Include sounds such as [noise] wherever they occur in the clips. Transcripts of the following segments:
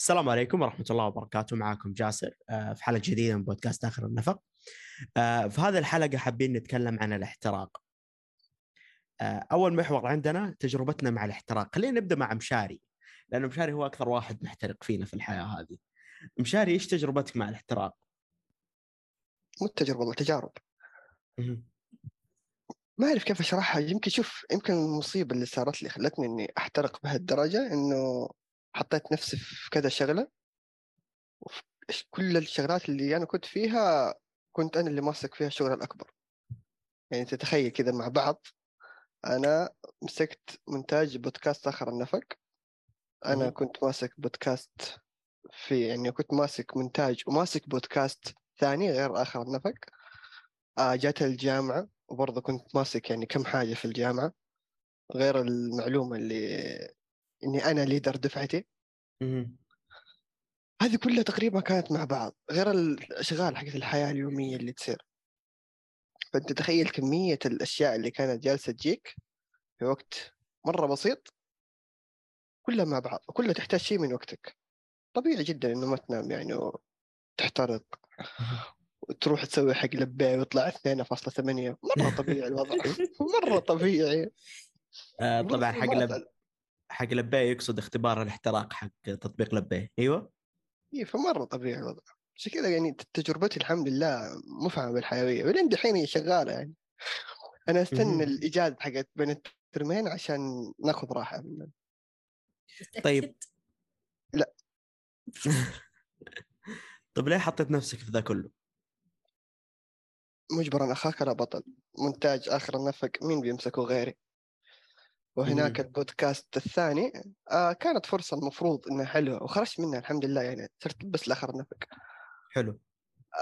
السلام عليكم ورحمة الله وبركاته. معكم جاسر آه، في حلقة جديدة من بودكاست آخر النفق. آه، في هذه الحلقة حابين نتكلم عن الاحتراق. آه، أول محور عندنا تجربتنا مع الاحتراق. خلينا نبدأ مع مشاري لأن مشاري هو أكثر واحد محترق فينا في الحياة هذه. مشاري إيش تجربتك مع الاحتراق؟ مو التجربة والله تجارب. ما أعرف كيف أشرحها. يمكن شوف يمكن المصيبة اللي صارت لي خلتني إني أحترق بهالدرجة إنه حطيت نفسي في كذا شغلة وفي كل الشغلات اللي أنا كنت فيها كنت أنا اللي ماسك فيها الشغل الأكبر. يعني تتخيل كذا مع بعض أنا مسكت مونتاج بودكاست آخر النفق أنا مم. كنت ماسك بودكاست في يعني كنت ماسك مونتاج وماسك بودكاست ثاني غير آخر النفق آه جات الجامعة وبرضه كنت ماسك يعني كم حاجة في الجامعة غير المعلومة اللي إني أنا ليدر دفعتي. هذه كلها تقريبا كانت مع بعض غير الأشغال حقت الحياة اليومية اللي تصير. فأنت تخيل كمية الأشياء اللي كانت جالسة تجيك في وقت مرة بسيط كلها مع بعض وكلها تحتاج شيء من وقتك. طبيعي جدا إنه ما تنام يعني وتحترق وتروح تسوي حق لبيه ويطلع 2.8 مرة طبيعي الوضع. [laughs] مرة طبيعي. آه، طبعا حق لب... حق لبيه يقصد اختبار الاحتراق حق تطبيق لبيه أيوه إيه فمرة طبيعي الوضع عشان كذا يعني تجربتي الحمد لله مفعمه بالحيوية ولين دحين هي شغالة يعني أنا أستنى. الاجازه حقت بين الترمين عشان ناخذ راحة منها طيب. لا. [laughs] طيب ليه حطيت نفسك في ذا كله؟ مجبرا أخاك لا بطل مونتاج آخر النفق مين بيمسكه غيري وهناك. البودكاست الثاني. آه كانت فرصة المفروض إنها حلوة وخرجت منها الحمد لله يعني صرت بس لاخر النفق حلو.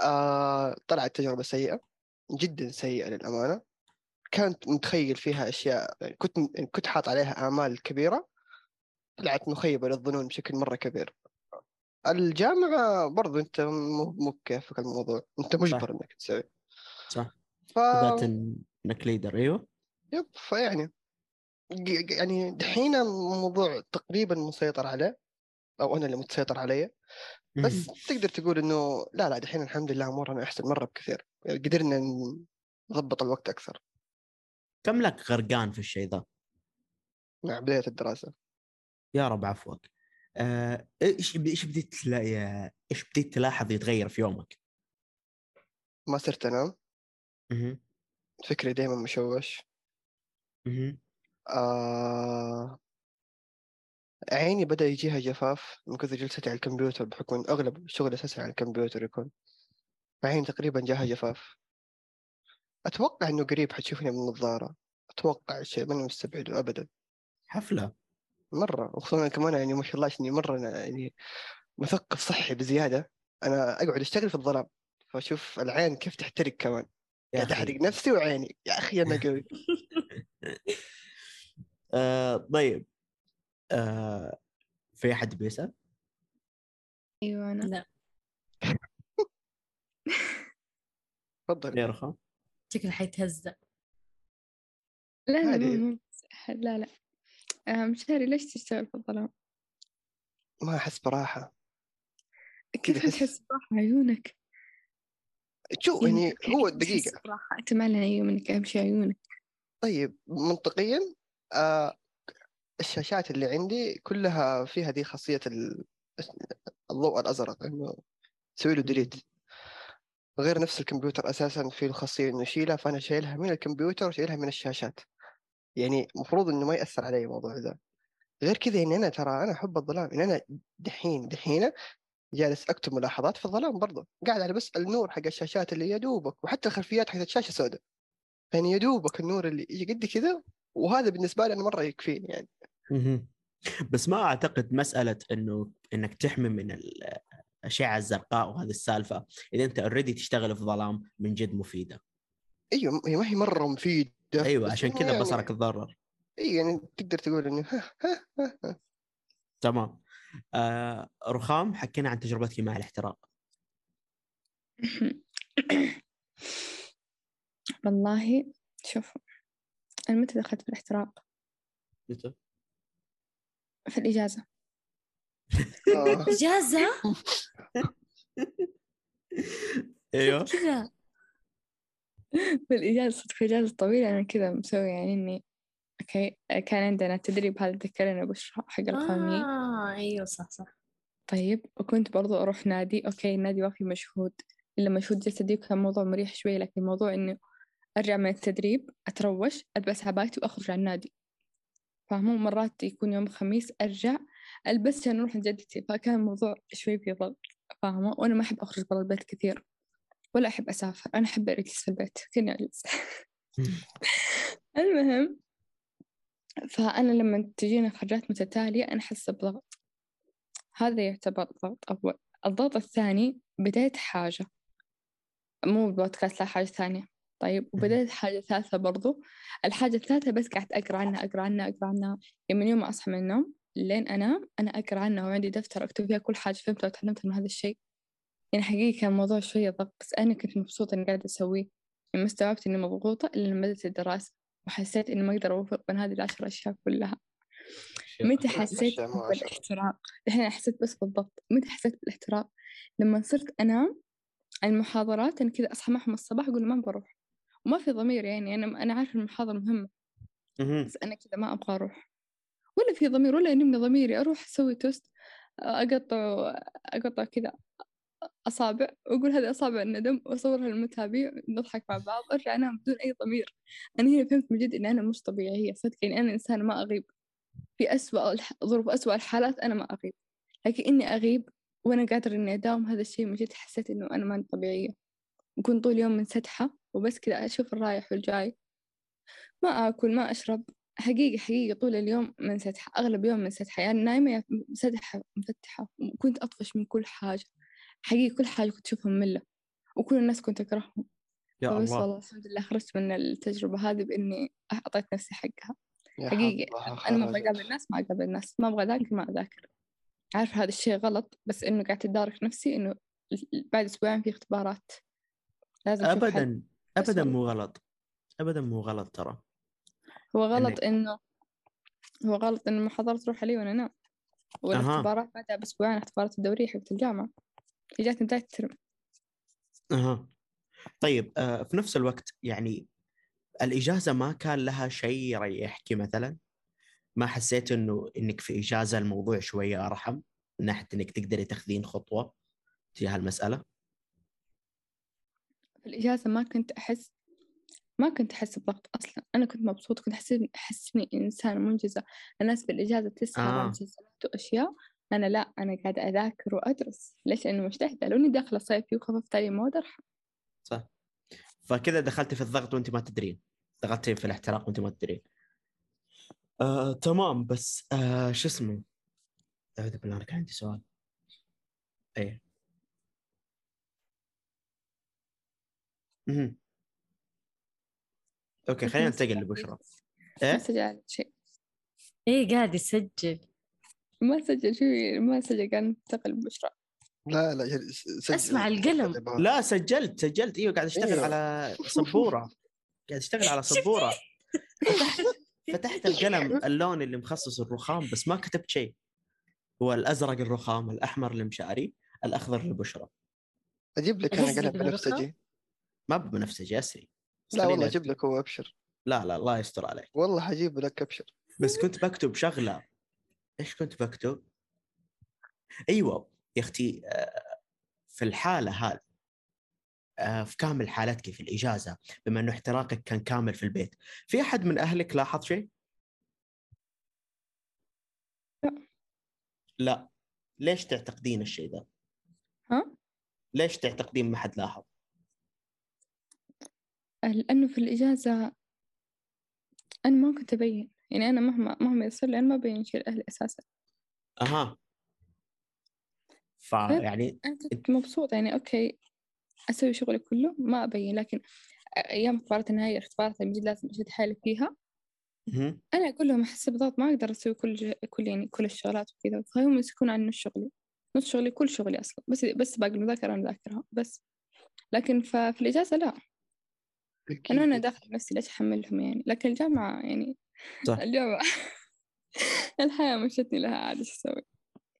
آه طلعت تجربة سيئة جدا سيئة للأمانة. كانت متخيل فيها أشياء يعني كنت يعني كنت حاط عليها امال كبيرة طلعت مخيبة للظنون بشكل مرة كبير. الجامعة برضو أنت مو مو كيفك الموضوع أنت مجبر إنك تسوي. صح. ف إنك leader أيوه. yep فيعني يعني دحين الموضوع تقريبا مسيطر عليه أو أنا اللي متسيطر عليه بس. تقدر تقول إنه لا لا دحين الحمد لله أمورنا احسن مرة بكثير قدرنا نضبط الوقت أكثر كم لك غرقان في الشيء ذا؟ مع بداية الدراسة يا رب عفوك. آه، إيش إيش بديت إيش بديت تلاحظ يتغير في يومك؟ ما صرت أنام. فكري دائما مشوش. آه... عيني بدأ يجيها جفاف من كثر جلستي على الكمبيوتر بحكم إن أغلب الشغل أساسا على الكمبيوتر يكون. عيني تقريبا جاها جفاف. أتوقع إنه قريب حتشوفني من النظارة. أتوقع الشيء ماني مستبعده ابدا. حفلة. مرة وخصوصا كمان يعني ما شاء الله عشان مرة أنا يعني مثقف صحي بزيادة. أنا أقعد أشتغل في الظلام فأشوف العين كيف تحترق كمان. يا قاعد. أحرق نفسي وعيني. يا أخي أنا قوي. [laughs] آه، طيب. آه، في أحد بيسأل؟ أيوه أنا. لا. تفضل. يا رخام شكله حيتهزأ لا لا. مو- لا لا. آه، مشاري ليش تشتغل في الظلام؟ ما أحس براحة. كيف أحس- تحس براحة عيونك؟ شو يعني هو دقيقة. براحة. عيونك أهم شيء عيونك. طيب منطقيا؟ آه الشاشات اللي عندي كلها فيها دي خاصية ال- الضوء الأزرق إنه تسوي له ديليت غير نفس الكمبيوتر أساسا فيه الخاصية إنه يشيلها فأنا شايلها من الكمبيوتر وشايلها من الشاشات. يعني المفروض إنه ما يأثر علي الموضوع ذا. غير كذا إن أنا ترى أنا أحب الظلام. إن أنا دحين دحين جالس أكتب ملاحظات في الظلام برضه قاعد على بس النور حق الشاشات اللي يا دوبك وحتى الخلفيات حقت الشاشة سوداء. يعني يا دوبك النور اللي يجي قد كذا وهذا بالنسبة لي أنا مرة يكفيني يعني. بس ما أعتقد مسألة إنه إنك تحمي من ال- الأشعة الزرقاء وهذه السالفة إذا أنت اوريدي تشتغل في ظلام من جد مفيدة. أيوه هي ما هي مرة مفيدة أيوه عشان كذا يعني. بصرك تضرر. إي يعني تقدر تقول إنه ها ها ها ها. تمام. آه رخام حكينا عن تجربتك مع الاحتراق. [coughs] والله شوف. أنا متى دخلت في الاحتراق؟ متى؟ في الإجازة آه. [laughs] إجازة أيوه كذا في الإجازة صدق في الإجازة الطويلة أنا كذا مسوي يعني إني okay كان عندنا تدريب هذا ذكرنا بشرى حق القانونية آه أيوه صح صح طيب وكنت برضو أروح نادي okay النادي ما في مجهود إلا مجهود جسدي وكان موضوع مريح شوي لكن موضوع إنه أرجع من التدريب أتروش ألبس عبايتي وأخرج على النادي. فاهمة مرات يكون يوم الخميس أرجع ألبس عشان أروح عند جدتي فكان الموضوع شوي في ضغط فاهمة وأنا ما أحب أخرج برا البيت كثير ولا أحب أسافر. أنا أحب أجلس في البيت كني أجلس. [laughs] المهم فأنا لما تجيني خرجات متتالية أنا أحس بضغط. هذا يعتبر ضغط أول. الضغط الثاني بديت حاجة. مو بودكاست لا حاجة ثانية. طيب وبدأت حاجة ثالثة برضو. الحاجة الثالثة بس قعدت أقرأ عنها أقرأ عنها أقرأ عنها. يعني من يوم ما أصحى من النوم لين أنام أنا أقرأ عنها وعندي دفتر أكتب فيها كل حاجة فهمتها وتعلمتها من هذا الشيء. يعني حقيقي كان الموضوع شوية ضغط بس أنا كنت مبسوطة إني قاعدة أسويه. يعني ما استوعبت إني مضغوطة إلا لما بدأت الدراسة وحسيت إني ما أقدر أوفق بين هذه العشر أشياء كلها. متى حسيت. بالإحتراق؟ الحين حسيت بس بالضبط. متى حسيت بالإحتراق؟ لما صرت أنام المحاضرات أنا كذا أصحى معهم الصباح أقول ما بروح. وما في ضمير يعني أنا أنا عارفة المحاضرة مهمة. مهم. بس أنا كذا ما أبغى أروح. ولا في ضمير ولا ينمني ضميري أروح أسوي توست أقطع أقطع كذا أصابع وأقول هذه أصابع الندم وأصورها للمتابع نضحك مع بعض أرجع أنام بدون أي ضمير. أنا هنا فهمت من جد إن أنا مش طبيعية صدق يعني أنا إنسانة ما أغيب. في أسوأ ظروف أسوأ الحالات أنا ما أغيب. لكن إني أغيب وأنا قادرة إني أداوم هذا الشيء من جد حسيت إنه أنا ما طبيعية. وكنت طول اليوم منسدحة وبس كذا أشوف الرايح والجاي. ما آكل ما أشرب. حقيقي حقيقي طول اليوم منسدحة أغلب يوم منسدحة يعني نايمة يا منسدحة مفتحة. وكنت أطفش من كل حاجة. حقيقي كل حاجة كنت أشوفها مملة. وكل الناس كنت أكرههم. يا الله. والله الحمد لله خرجت من التجربة هذه بإني أعطيت نفسي حقها. حظها أنا ما أبغى. أقابل الناس ما أقابل الناس ما أبغى أذاكر ما أذاكر. عارفة هذا الشيء غلط بس إنه قاعدة أدارك نفسي إنه بعد أسبوعين في اختبارات. لازم حل. ابدا. مو غلط. ابدا مو غلط ترى. هو غلط إنه هو غلط إن المحاضرة تروح علي وأنا أنام والاختبارات بعدها بأسبوعين اختبارات الدورية حقت الجامعة. جات بداية الترم أها. طيب آه في نفس الوقت يعني الإجازة ما كان لها شيء يريحك مثلا؟ ما حسيت إنه إنك في إجازة الموضوع شوية أرحم من ناحية إنك تقدري تاخذين خطوة تجاه المساله في الإجازة ما كنت أحس ما كنت أحس بضغط أصلا. أنا كنت مبسوطة كنت أحس أحس إني إنسانة منجزة. الناس بالإجازة تسهر آه. مسلسلات وأشياء. أنا لا أنا قاعدة أذاكر وأدرس. ليش؟ لأنه مجتهدة لو إني داخلة صيفي وخففت علي مواد أرحم. صح. فكذا دخلتي في الضغط وأنت ما تدرين. دخلتي في الاحتراق وأنت ما تدرين. آه، تمام. بس آه، شو اسمه؟ أعوذ بالله أنا كان عندي سؤال. إيه. مهم. أوكي خلينا ننتقل لبشرى. ما إيه؟ سجل شيء. إيه قاعد يسجل. ما سجل شيء ما سجل قاعد ننتقل ببشرى لا لا جل- سجل. اسمع القلم. لا سجلت سجلت. إيوه قاعد أشتغل إيوه. على سبورة. قاعد أشتغل على [laughs] سبورة. فتحت فتحت القلم اللون اللي مخصص الرخام بس ما كتبت شيء. هو الأزرق الرخام الأحمر المشاري الأخضر لبشرى. أجيب لك أنا قلم؟ بنفسجي. ما بنفسجي أسري لا والله. أجيب لك هو أبشر لا لا الله يستر عليك والله حجيب لك أبشر بس كنت بكتب شغلة إيش كنت بكتب؟ أيوه يا أختي آه، في الحالة هذه آه، في كامل حالتك في الإجازة بما إنه احتراقك كان كامل في البيت في أحد من أهلك لاحظ شيء؟ لا. لا ليش تعتقدين الشيء ذا؟ ها ليش تعتقدين ما حد لاحظ؟ لأنه في الإجازة أنا ما كنت أبين. يعني أنا مهما مهما يصير لي أنا ما أبين شيء لأهلي أساسا. أها. فيعني أنا كنت مبسوطة. يعني أوكي أسوي شغلي كله ما أبين. لكن أيام اختبارات النهائية الاختبارات اللي من جد لازم أشد حيلي فيها. أنا أقول لهم أحس بضغط ما أقدر أسوي كل ج... كل يعني كل الشغلات وكذا. فهم يمسكون عن نص شغلي. نص شغلي كل شغلي أصلا. بس بس باقي المذاكرة أنا ذاكرها بس. لكن. في الإجازة لا. أنا أنا داخل نفسي ليش أحملهم يعني. لكن الجامعة يعني صح. الجامعة [laughs] الحياة مشتني لها عاد إيش أسوي؟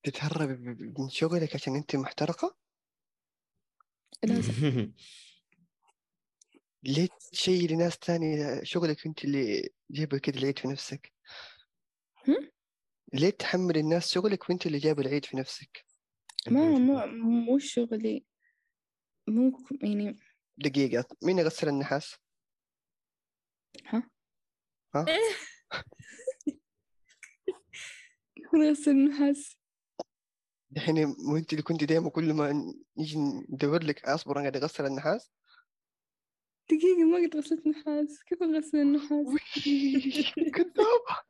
تتهربي من شغلك عشان أنت محترقة؟ لازم [laughs] ليه تشيلي ناس تاني شغلك أنت اللي جايبة كده العيد في نفسك؟ ليه تحمل الناس شغلك وأنت اللي جايبة العيد في نفسك؟ ما مو مو شغلي. مو يعني دقيقة. مين يغسل النحاس؟ ها؟ ها؟ [laughs] نغسل النحاس. الحين وانت اللي كنت دايما كل ما نيجي ندور لك أصبر أنا قاعد أغسل النحاس. دقيقة ما قد غسلت نحاس كيف أغسل النحاس؟ [laughs] كذابة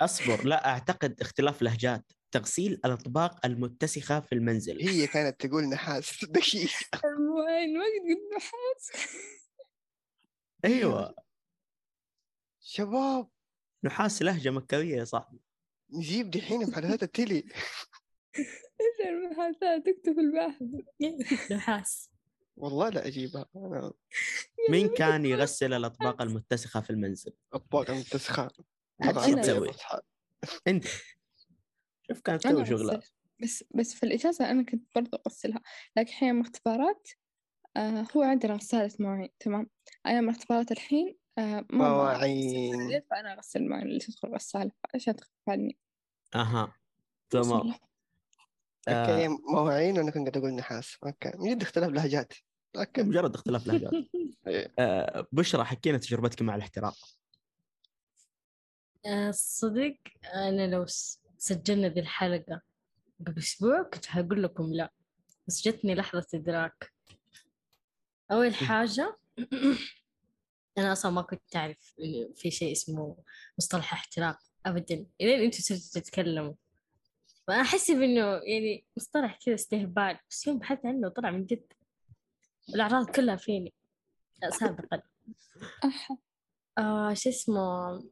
أصبر لا أعتقد اختلاف لهجات. تغسيل الأطباق المتسخة في المنزل. هي كانت تقول نحاس. [laughs] دقيقة. وين ما قد قلت نحاس. أيوه. شباب. نحاس لهجة مكويه يا صاحبي. نجيب دحين محلات التلي. إيش المحادثات؟ اكتب الباحث نحاس. والله لا أجيبها. أنا مين كان يغسل الأطباق المتسخة في المنزل؟ اطباق المتسخة. عاد أنا. شو تسوي؟ أنت. شوف كانت تسوي شغلها بس بس في الإجازة أنا كنت برضو أغسلها لكن أيام الاختبارات آه هو عندنا غسالة مواعين تمام؟ أيام الاختبارات الحين آه ما مواعين. فأنا أغسل المواعين اللي تدخل الغسالة عشان تخفف عني أها بسم تمام. الله. آه، okay مواعين وأنا كنت أقول نحاس. okay من جد اختلاف لهجات. okay. مجرد اختلاف لهجات. [laughs] إيه. آه، بشرى حكينا تجربتك مع الاحتراق. آه، صدق أنا لو س- سجلنا ذي الحلقة قبل أسبوع كنت هقول لكم لا بس جتني لحظة إدراك. أول حاجة [clears throat] أنا أصلا ما كنت أعرف في شيء اسمه مصطلح احتراق أبدا. إلين أنتوا صرتوا تتكلموا. فأنا أحس إنه يعني مصطلح كذا استهبال بس يوم بحثت عنه طلع من جد. الأعراض كلها فيني. سابقا. آه شو اسمه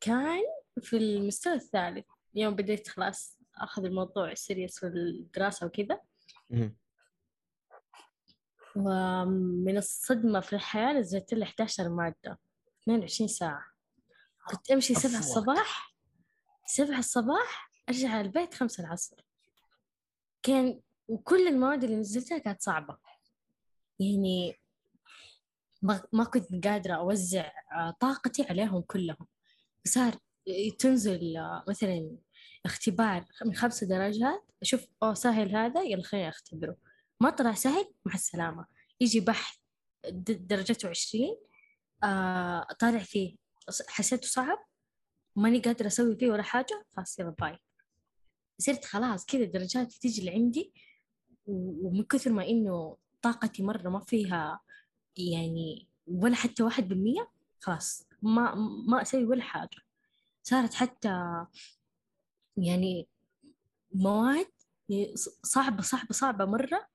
كان في المستوى الثالث. يوم بديت خلاص أخذ الموضوع سيريس في الدراسة وكذا. ومن الصدمة في الحياة نزلت لي 11 مادة 22 ساعة. كنت أمشي سبعة أفوك. الصباح سبعة الصباح أرجع البيت خمسة العصر. كان وكل المواد اللي نزلتها كانت صعبة. يعني ما, ما كنت قادرة أوزع آه، طاقتي عليهم كلهم. صار تنزل آه، مثلا اختبار من خمسة درجات أشوف أوه سهل هذا يلا خليني أختبره. ما طلع سهل مع السلامة. يجي بحث درجته عشرين آه طالع فيه. حسيته صعب ماني قادرة أسوي فيه ولا حاجة خلاص يلا باي. صرت خلاص كذا درجاتي تيجي لعندي ومن كثر ما إنه طاقتي مرة ما فيها يعني ولا حتى واحد بالمية خلاص ما ما أسوي ولا حاجة. صارت حتى يعني مواد صعبة صعبة صعبة مرة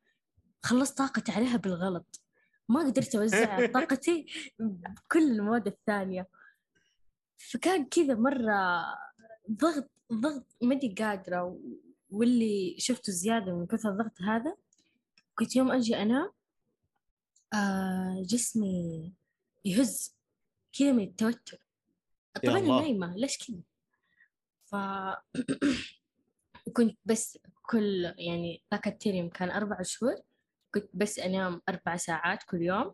خلصت طاقتي عليها بالغلط. ما قدرت أوزع [laughs] طاقتي بكل المواد الثانية. فكان كذا مرة ضغط ضغط ماني قادرة واللي شفته زيادة من كثر الضغط هذا كنت يوم أجي أنام آه جسمي يهز كذا من التوتر. طبعا. نايمة ليش كذا؟ ف كنت بس كل يعني ذاك الترم كان أربع شهور كنت بس أنام أربع ساعات كل يوم.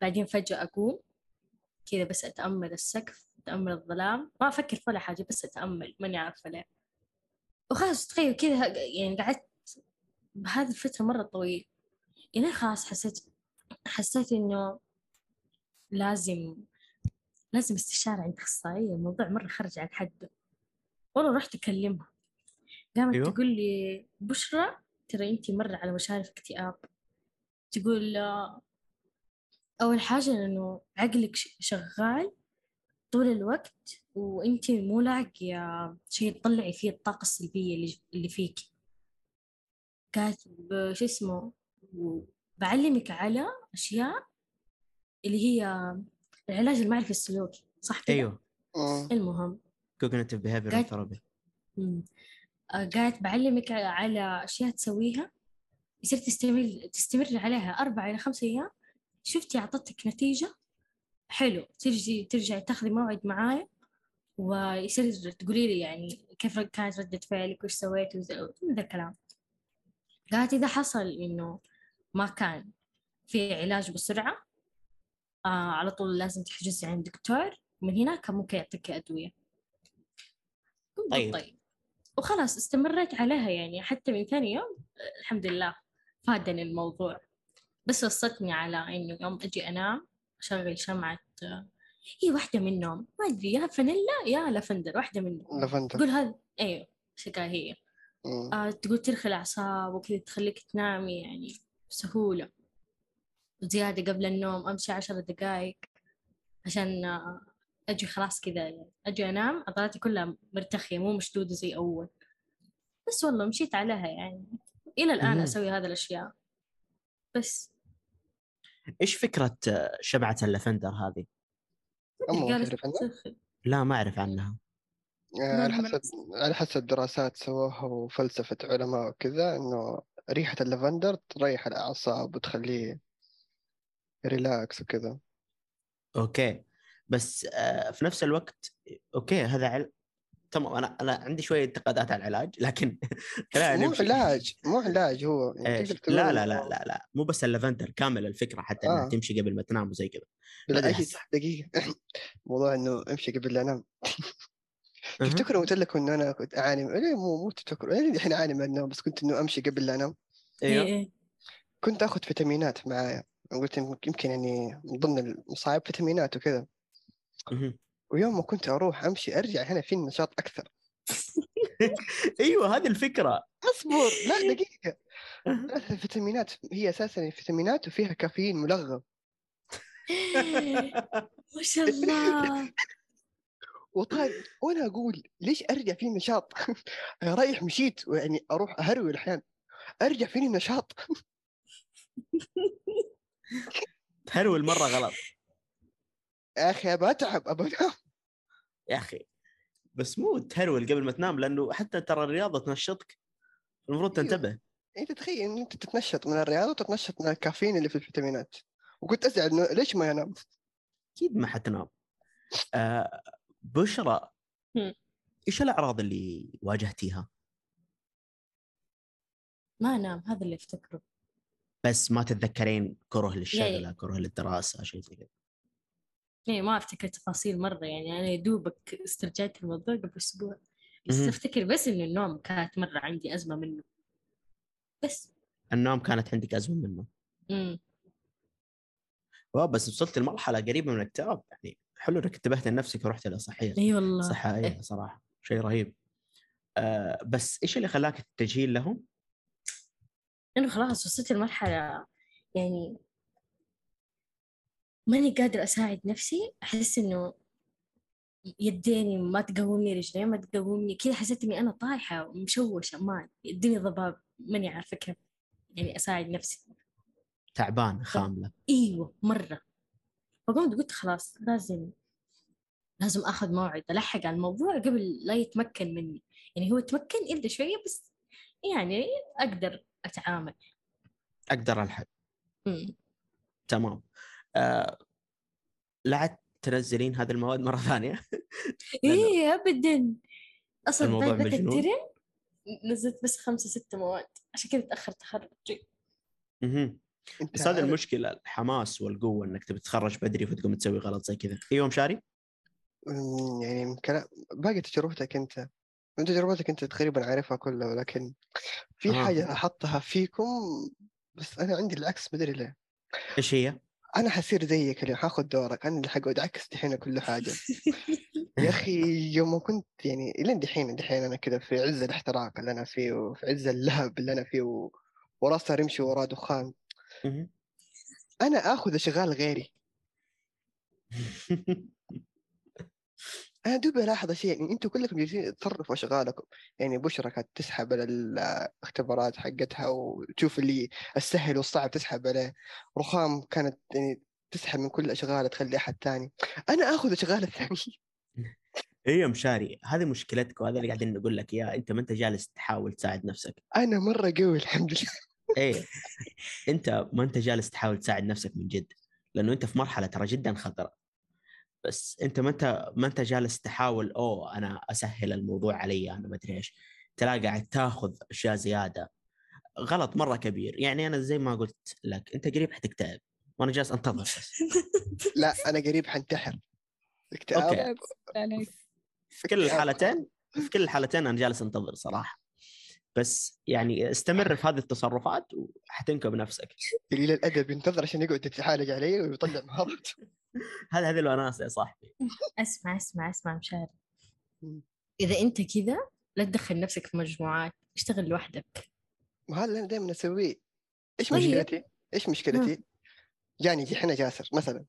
بعدين فجأة أقوم كذا بس أتأمل السقف أتأمل الظلام. ما أفكر في ولا حاجة بس أتأمل ماني عارفة ليه. وخلاص تخيل كذا يعني قعدت بهذه الفترة مرة طويل. يعني خلاص حسيت حسيت إنه لازم لازم استشارة عند أخصائية. الموضوع مرة خرج عن حده. والله رحت أكلمها قامت أيوه. تقول لي بشرى؟ ترى أنتي مرة على مشارف اكتئاب. تقول أول حاجة إنه عقلك شغال طول الوقت وأنتي مو لاقية شيء تطلعي فيه الطاقة السلبية اللي اللي فيكي قالت ب- شو اسمه؟ بعلمك على أشياء اللي هي العلاج المعرفي السلوكي صح كده؟ أيوه. مم. المهم. cognitive behavior قاعد- therapy قالت بعلمك على أشياء تسويها يصير تستمر تستمر عليها أربعة إلى خمسة أيام شفتي أعطتك نتيجة حلو ترجعي ترجعي تاخذي موعد معايا ويصير تقولي لي يعني كيف كانت ردة فعلك وش سويت وزي من ذا الكلام. قالت إذا حصل إنه ما كان في علاج بسرعة آه على طول لازم تحجزي عند دكتور من هناك ممكن يعطيك أدوية. طيب. طيب وخلاص استمريت عليها يعني حتى من ثاني يوم الحمد لله فادني الموضوع. بس وصلتني على إنه يوم أجي أنام أشغل شمعة هي واحدة منهم ما أدري يا فانيلا يا لافندر واحدة منهم. لافندر. تقول هذا أيوه شكلها هي. آه تقول ترخي الأعصاب وكذا تخليك تنامي يعني بسهولة. وزيادة قبل النوم أمشي عشر دقايق عشان آه، أجي خلاص كذا يعني. أجي أنام عضلاتي كلها مرتخية مو مشدودة زي أول. بس والله مشيت عليها يعني. إلى الآن مم. أسوي هذه الأشياء. بس. إيش فكرة شمعه اللافندر هذه؟ لا ما أعرف عنها. آه، على حسب على حسب دراسات سووها وفلسفة علماء وكذا إنه ريحة اللافندر تريح الأعصاب وتخليه relax وكذا. okay. بس آه، في نفس الوقت okay هذا عل... تمام أنا أنا عندي شوية انتقادات على العلاج لكن [laughs] خلينا مو. علاج مو علاج هو يعني لا لا لا لا لا مو بس اللافندر كامل الفكرة حتى إنها آه. تمشي قبل ما تنام وزي كذا أحس. دقيقة [laughs] موضوع إنه أمشي قبل لا أنام [laughs] أها. تفتكروا قلت لكم إنه أنا كنت أعاني ليه مو مو تفتكروا أنا الحين أعاني من النوم بس كنت إنه أمشي قبل لا أنام إيه أيوه. كنت آخذ فيتامينات معايا قلت يمكن يعني من ضمن المصايب فيتامينات وكذا. ويوم ما كنت أروح أمشي أرجع هنا في نشاط أكثر. [laughs] أيوه هذه الفكرة. أصبر لا [laughs] دقيقة. ثلاث الفيتامينات هي أساسا فيتامينات وفيها كافيين ملغم. [laughs] ما شاء الله. وطيب وأنا أقول ليش أرجع فيني نشاط؟ رايح مشيت ويعني أروح أهروي الاحيان أرجع فيني نشاط تهرول مره غلط. يا أخي ابى أتعب ابى انام يا أخي بس مو تهرول قبل ما تنام لأنه حتى ترى الرياضة تنشطك المفروض أيوه. تنتبه انت تخيل إن أنت تتنشط من الرياضة وتتنشط من الكافيين اللي في الفيتامينات وكنت أزعل إنه ليش ما ينام؟ أكيد ما حتنام آه بشرى. إيش الأعراض اللي واجهتيها؟ ما أنام هذا اللي أفتكره بس ما تتذكرين كره للشغلة كره للدراسة شيء زي كذا يعني ما أفتكر تفاصيل مرة يعني أنا دوبك استرجعت الموضوع قبل أسبوع. بس. أفتكر بس إنه النوم كانت مرة عندي أزمة منه. بس. النوم كانت عندك أزمة منه. امم واو بس وصلت لمرحلة قريبة من الاكتئاب يعني حلو إنك انتبهت لنفسك ورحت لصحيه إي والله. إيه. صراحة. شيء رهيب. آه بس إيش اللي خلاك تتجهين لهم؟ إنه خلاص وصلت لمرحلة يعني ماني قادرة أساعد نفسي أحس إنه يديني ما تقومني رجلي ما تقومني كذا حسيت إني أنا طايحة ومشوشة ما الدنيا ضباب ماني عارفة كيف يعني أساعد نفسي. تعبان خاملة. إيوه مرة. فقمت قلت خلاص لازم لازم آخذ موعد ألحق على الموضوع قبل لا يتمكن مني. يعني هو تمكن إلا شوية بس يعني أقدر أتعامل. أقدر ألحق. مم. تمام. آه لا عاد تنزلين هذه المواد مرة [laughs] ثانية. إيه ابدا. أصلا الموضوع مجنون. الترم نزلت بس خمسة ستة مواد. عشان كذا تاخر تخرجي. انت بس هذه المشكلة الحماس والقوة إنك تبي تتخرج بدري فتقوم تسوي غلط زي كذا. أيوه مشاري يعني من كلام باقي تجربتك أنت. من تجربتك أنت تقريبا عارفها كلها ولكن في آه. حاجة أحطها فيكم بس أنا عندي العكس مدري ليه؟ إيش هي؟ أنا حصير زيك اليوم حاخذ دورك أنا اللي حقعد أعكس دحين كل حاجة. [laughs] يا أخي يوم كنت يعني لين دحين دحين أنا كذا في عز الاحتراق اللي أنا فيه وفي عز اللهب اللي أنا فيه و... وراه صار يمشي وراه دخان. أنا آخذ أشغال غيري. [laughs] أنا دوبي ألاحظ شيء يعني أنتم كلكم جالسين تصرفوا أشغالكم. يعني بشرى كانت تسحب على الاختبارات حقتها وتشوف اللي السهل والصعب تسحب عليه. رخام كانت يعني تسحب من كل اشغال تخلي أحد ثاني. أنا آخذ أشغال الثاني. أيوه مشاري هذه مشكلتك وهذا اللي قاعدين نقول لك إياه. أنت ما أنت جالس تحاول تساعد نفسك. أنا مرة قوي الحمد لله. إيه. أنت ما أنت جالس تحاول تساعد نفسك من جد لأنه أنت في مرحلة ترى جدا خطرة. بس انت ما انت ما انت جالس تحاول أوه أنا أسهل الموضوع علي أنا ما أدري إيش. تلاقي قاعد تاخذ أشياء زيادة. غلط مرة كبير. يعني أنا زي ما قلت لك أنت قريب حتكتئب وأنا جالس أنتظر. [laughs] لا أنا قريب حنتحر. اكتئاب. في كل الحالتين في كل الحالتين أنا جالس أنتظر صراحة. بس يعني استمر في هذه التصرفات وحتنكب نفسك. قليل الأدب ينتظر عشان يقعد يتعالج علي ويطلع مهارته هذا [laughs] هذه الوناسه يا صاحبي. اسمع اسمع اسمع مشاري. إذا أنت كذا لا تدخل نفسك في مجموعات اشتغل لوحدك. وهذا اللي أنا دائما أسويه. إيش طيب. مشكلتي؟ إيش مشكلتي؟ جاني يجي حنا جاسر مثلا.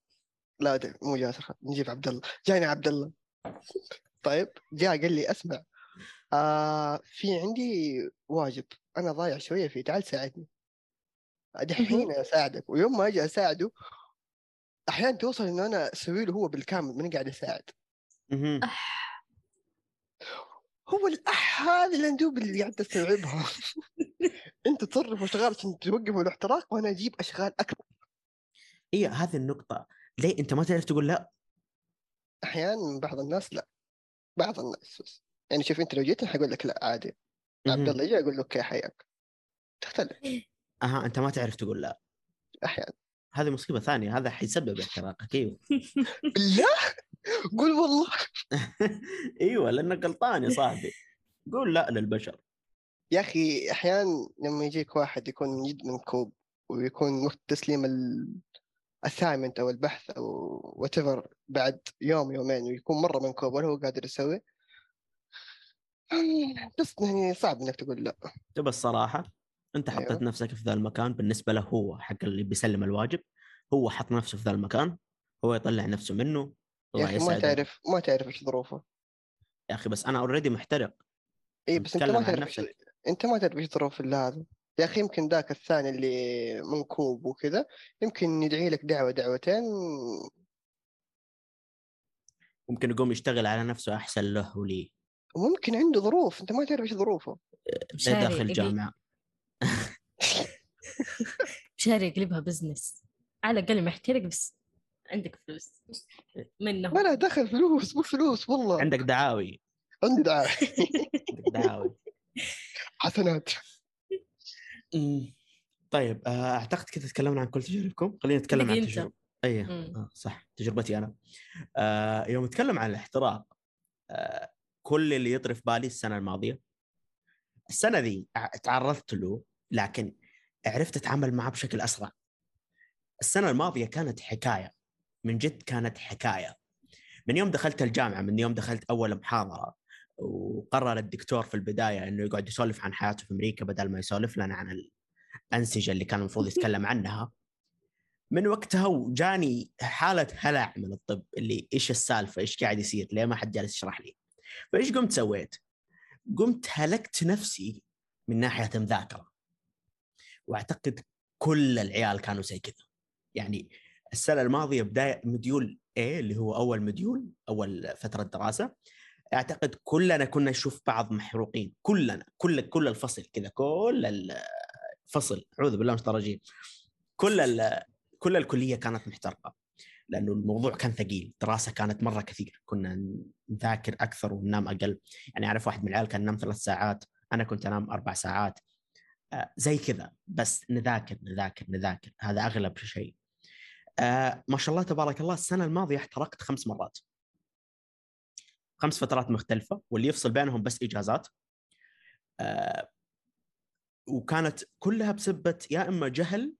لا ده مو جاسر نجيب عبد الله جاني عبد الله طيب جاء قال لي أسمع. آه في عندي واجب أنا ضايع شوية فيه تعال ساعدني. دحين أساعدك ويوم ما أجي أساعده أحيانا توصل إنه أنا أسوي له هو بالكامل ماني قاعد أساعد. هو الاح هذه اللي ندوب اللي قاعد تستوعبها [laughs] أنت تصرف أشغال عشان توقفوا الاحتراق وأنا أجيب أشغال أكثر هي هذه النقطة. ليه أنت ما تعرف تقول لا؟ أحيانا بعض الناس لا. بعض الناس بس. يعني شوف أنت لو جيت حقول لك لا عادي. عبد. الله يجي أقول له أوكي حياك. تختلف. أها أنت ما تعرف تقول لا. أحيانا. هذه مصيبة ثانية. هذا حيسبب احتراقك. أيوه. [laughs] بالله؟ قول والله. [laughs] أيوه لأنك غلطان يا صاحبي. قول لا للبشر. يا أخي أحيانا لما يجيك واحد يكون من جد منكوب ويكون وقت تسليم ال assignment أو البحث أو وات بعد يوم يومين ويكون مرة منكوب ولا هو قادر يسوي بس يعني صعب إنك تقول لا تبى الصراحة أنت. حطيت نفسك في ذا المكان بالنسبة له هو حق اللي بيسلم الواجب هو حط نفسه في ذا المكان هو يطلع نفسه منه الله أخي ما يسعده. تعرف ما تعرف إيش ظروفه يا أخي بس أنا already محترق اي بس أنت ما تعرف نفسك. أنت ما تعرف إيش ظروف اللي هذا يا أخي يمكن ذاك الثاني اللي منكوب وكذا يمكن يدعي لك دعوة دعوتين ممكن يقوم يشتغل على نفسه أحسن له ولي وممكن عنده ظروف أنت ما تعرف إيش ظروفه. لا مشاري داخل جامعة. [laughs] مشاري يقلبها بزنس على الأقل محترق بس عندك فلوس. منه. ما لا دخل فلوس مو فلوس والله. عندك دعاوي. عندي دعاوى [laughs] عندك دعاوي. حسنات. طيب آه، أعتقد كذا تكلمنا عن كل تجاربكم. خلينا نتكلم عن. تجربه اي. آه صح تجربتي أنا. آه يوم نتكلم عن الاحتراق آه كل اللي يطري في بالي السنة الماضية. السنة ذي تعرضت له لكن عرفت أتعامل معه بشكل أسرع. السنة الماضية كانت حكاية من جد كانت حكاية. من يوم دخلت الجامعة من يوم دخلت أول محاضرة وقرر الدكتور في البداية إنه يقعد يسولف عن حياته في أمريكا بدل ما يسولف لنا عن الأنسجة اللي كان المفروض يتكلم عنها. من وقتها وجاني حالة هلع من الطب اللي إيش السالفة؟ إيش قاعد يصير؟ ليه ما حد جالس يشرح لي؟ فايش قمت سويت؟ قمت هلكت نفسي من ناحية مذاكره واعتقد كل العيال كانوا زي كذا. يعني السنة الماضية بداية مديول A اللي هو أول مديول أول فترة دراسة. أعتقد كلنا كنا نشوف بعض محروقين. كلنا كل كل الفصل كذا كل الفصل. أعوذ بالله من كل كل الكلية كانت محترقة. لأنه الموضوع كان ثقيل دراسة كانت مرة كثير كنا نذاكر أكثر وننام أقل. يعني أعرف واحد من العيال كان ينام ثلاث ساعات أنا كنت أنام أربع ساعات. آه، زي كذا بس نذاكر نذاكر نذاكر. هذا أغلب شيء. آه ما شاء الله تبارك الله السنة الماضية احترقت خمس مرات. خمس فترات مختلفة واللي يفصل بينهم بس إجازات. آه وكانت كلها بسبة يا إما جهل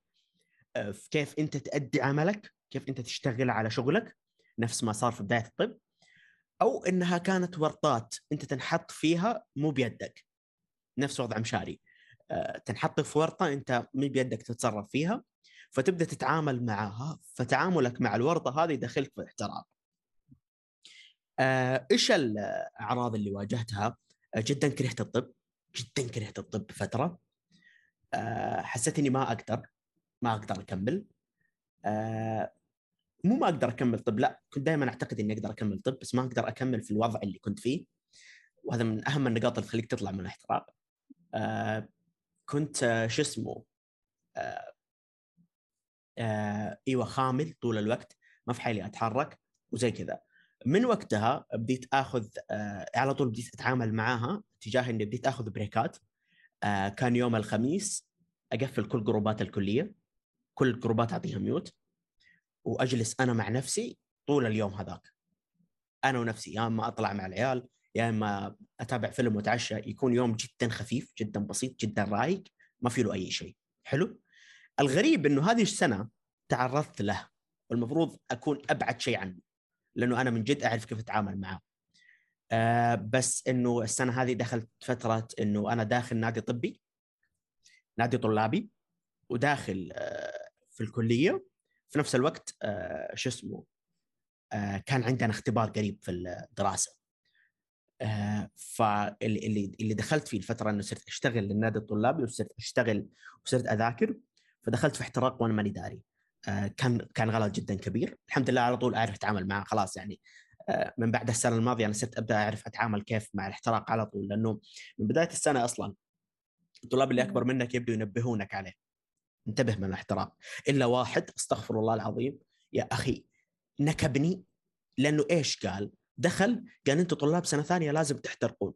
في كيف أنت تأدي عملك كيف أنت تشتغل على شغلك نفس ما صار في بداية الطب أو إنها كانت ورطات أنت تنحط فيها مو بيدك نفس وضع مشاري. آه، تنحط في ورطة أنت مو بيدك تتصرف فيها فتبدأ تتعامل معها فتعاملك مع الورطة هذه يدخلك في الاحتراق. آه، إيش الأعراض اللي واجهتها؟ آه، جدا كرهت الطب جدا كرهت الطب فتره حسيت إني ما أقدر ما أقدر أكمل. آه، مو ما أقدر أكمل طب لا كنت دائما أعتقد إني أقدر أكمل طب بس ما أقدر أكمل في الوضع اللي كنت فيه وهذا من أهم النقاط اللي تخليك تطلع من الاحتراق. آه، كنت آه، شو اسمه؟ آه، آه، إيوه خامل طول الوقت ما في حالي أتحرك وزي كذا. من وقتها بديت آخذ آه على طول بديت أتعامل معاها تجاه إني بديت آخذ بريكات. آه كان يوم الخميس أقفل كل جروبات الكلية. كل الجروبات اعطيها ميوت وأجلس أنا مع نفسي طول اليوم هذاك. أنا ونفسي يا إما أطلع مع العيال يا إما أتابع فيلم وأتعشى. يكون يوم جدا خفيف جدا بسيط جدا رايق ما في له أي شيء. حلو؟ الغريب إنه هذه السنة تعرضت له. والمفروض أكون أبعد شيء عنه لأنه أنا من جد أعرف كيف أتعامل معه. آه بس إنه السنة هذه دخلت فترة إنه أنا داخل نادي طبي نادي طلابي وداخل آه في الكلية في نفس الوقت آه شو اسمه آه كان عندنا اختبار قريب في الدراسة. آه فاللي اللي اللي دخلت فيه الفترة إنه صرت أشتغل للنادي الطلابي وصرت أشتغل وصرت أذاكر فدخلت في احتراق وأنا ماني داري. كان كان غلط جدا كبير. الحمد لله على طول أعرف أتعامل معه خلاص يعني. من بعد السنة الماضية أنا صرت أبدأ أعرف أتعامل كيف مع الاحتراق على طول لأنه من بداية السنة أصلا الطلاب اللي أكبر منك يبدوا ينبهونك عليه. انتبه من الاحتراق إلا واحد استغفر الله العظيم. يا أخي نكبني. لأنه إيش قال؟ دخل قال أنتم طلاب سنة ثانية لازم تحترقون.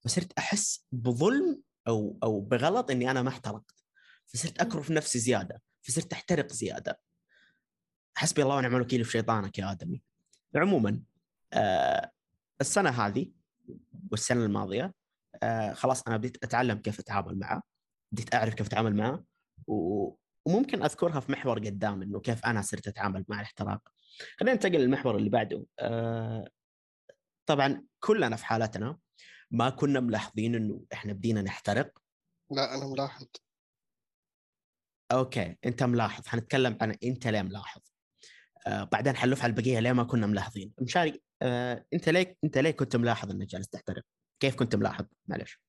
فصرت أحس بظلم أو أو بغلط إني أنا ما احترقت. فصرت اكرف نفسي زيادة. فصرت أحترق زيادة. حسبي الله ونعم الوكيل في شيطانك يا آدمي. عموما آه السنة هذه والسنة الماضية آه خلاص أنا بديت أتعلم كيف أتعامل معه. بديت أعرف كيف أتعامل معه. وممكن أذكرها في محور قدام إنه كيف أنا صرت أتعامل مع الاحتراق. خلينا ننتقل للمحور اللي بعده. آه طبعا كلنا في حالتنا ما كنا ملاحظين إنه إحنا بدينا نحترق. لا أنا ملاحظ. أوكي أنت ملاحظ. حنتكلم عن أنت ليه ملاحظ. آه بعدين حنلف على البقية ليه ما كنا ملاحظين. مشاري آه أنت ليه أنت ليه كنت ملاحظ إنك جالس تحترق؟ كيف كنت ملاحظ؟ معلش.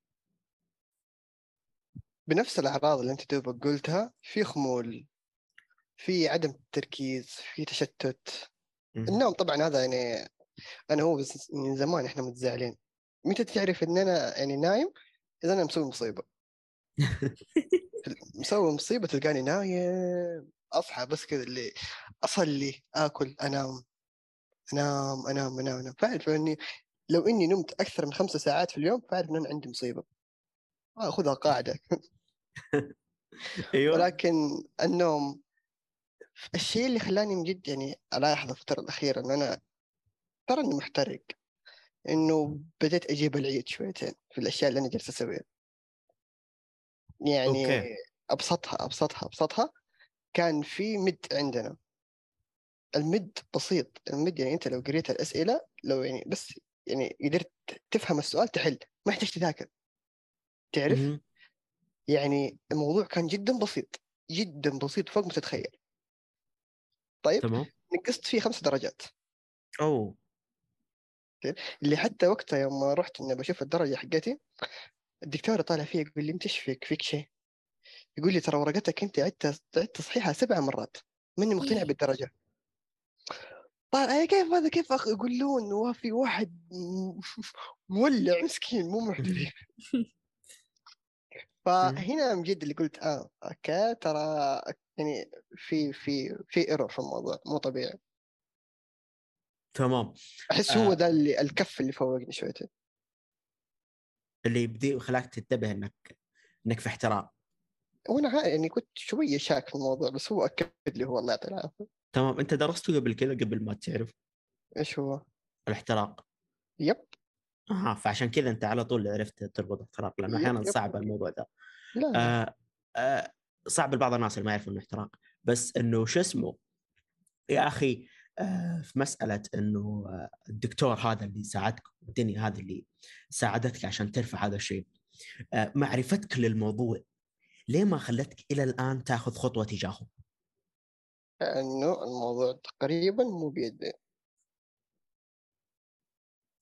بنفس الأعراض اللي أنت دوبك قلتها في خمول في عدم تركيز في تشتت. النوم طبعا هذا يعني أنا هو بس من زمان إحنا متزعلين. متى تعرف إن أنا يعني نايم؟ إذا أنا مسوي مصيبة. [laughs] مسوي مصيبة تلقاني نايم. أصحى بس كذا اللي أصلي آكل أنام. أنام أنام أنام أنام. فأعرف إني لو إني نمت أكثر من خمسة ساعات في اليوم فأعرف إن أنا عندي مصيبة. آخذها قاعدة. [laughs] [laughs] أيوه. ولكن النوم الشيء اللي خلاني من جد يعني الاحظ الفترة الأخيرة إن أنا ترى إني محترق إنه بديت أجيب العيد شويتين في الأشياء اللي أنا جالس أسويها. يعني أوكي. أبسطها أبسطها أبسطها. كان في مد عندنا. المد بسيط. المد يعني أنت لو قريت الأسئلة لو يعني بس يعني قدرت تفهم السؤال تحل ما يحتاج تذاكر. تعرف؟ مهم. يعني الموضوع كان جدا بسيط جدا بسيط فوق ما تتخيل. طيب تمام. نقصت فيه خمس درجات. أوه. اللي حتى وقتها يوم رحت إني بشوف الدرجة حقتي الدكتور طالع فيه يقول لي إنت إيش فيك؟ فيك شيء؟ يقول لي ترى ورقتك أنت عدت عدت تصحيحها سبع مرات ماني مقتنع إيه. بالدرجة. طيب أنا كيف هذا؟ كيف أخ؟ يقولون وفي واحد م- مولع مسكين مو محترف. [laughs] فهنا من جد اللي قلت آه okay ترى يعني في في في error في الموضوع مو طبيعي. تمام. أحس هو آه. ذا اللي الكف اللي فوقني شويتين. اللي يبدي خلاك تنتبه إنك إنك في احتراق وأنا يعني كنت شوية شاك في الموضوع بس هو أكد لي هو الله يعطيه العافية. تمام. أنت درسته قبل كذا قبل ما تعرف؟ إيش هو؟ الاحتراق. يب. أها فعشان كذا أنت على طول عرفت تربط احتراق لأنه أحيانا. صعب الموضوع لا آه آه صعب لبعض الناس اللي ما يعرفون الاحتراق بس إنه شو اسمه يا أخي آه في مسألة إنه آه الدكتور هذا اللي ساعدك الدنيا هذه اللي ساعدتك عشان ترفع هذا الشيء آه معرفتك للموضوع ليه ما خلتك إلى الآن تاخذ خطوة تجاهه؟ انه الموضوع تقريبا مو بيدي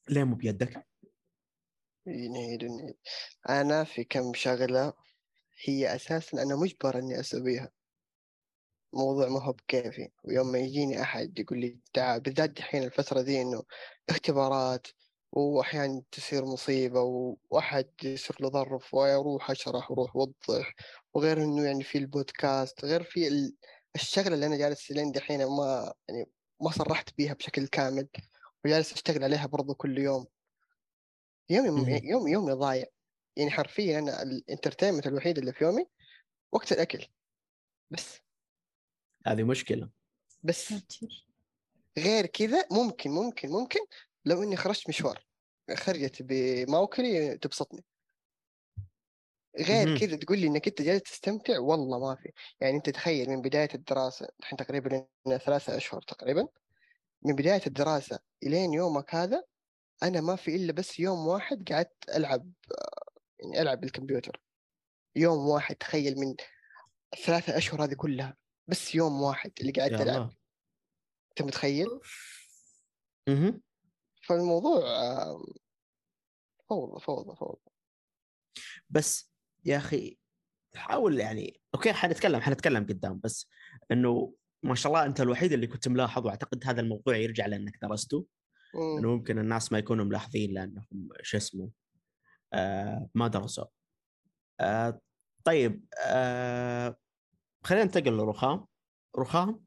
ليه مو بيدك؟ ينهي ينهي أنا في كم شغلة هي أساسا أنا مجبر إني أسويها. موضوع ما هو بكيفي. ويوم ما يجيني أحد يقول لي تعال بالذات دحين الفترة ذي إنه اختبارات واحيانا تصير مصيبة واحد يصير له ظرف وأروح أشرح وأروح اوضح وغير إنه يعني في البودكاست غير في ال- الشغلة اللي أنا جالس لين دحين ما يعني ما صرحت بيها بشكل كامل. وجالس أشتغل عليها برضو كل يوم. يومي. يوم يومي ضايع. يعني حرفيا أنا ال entertainment الوحيد اللي في يومي وقت الأكل. بس. هذه مشكلة. بس. غير كذا ممكن ممكن ممكن لو إني خرجت مشوار. خرجت بموكلي تبسطني. غير. كذا تقول لي إنك أنت جالس تستمتع والله ما في. يعني أنت تخيل من بداية الدراسة الحين تقريبا ثلاثة أشهر تقريبا. من بداية الدراسة إلين يومك هذا أنا ما في إلا بس يوم واحد قعدت ألعب يعني ألعب بالكمبيوتر. يوم واحد تخيل من الثلاثة أشهر هذه كلها. بس يوم واحد اللي قعدت يا ألعب. الله. أنت متخيل؟ مهم. فالموضوع فوضى فوضى فوضى. بس يا أخي حاول يعني أوكي حنتكلم حنتكلم قدام بس إنه ما شاء الله أنت الوحيد اللي كنت ملاحظ واعتقد هذا الموضوع يرجع لأنك درسته. إنه ممكن الناس ما يكونوا ملاحظين لأنهم شو اسمه آه ما درسوا. آه طيب آه خلينا ننتقل لرخام. رخام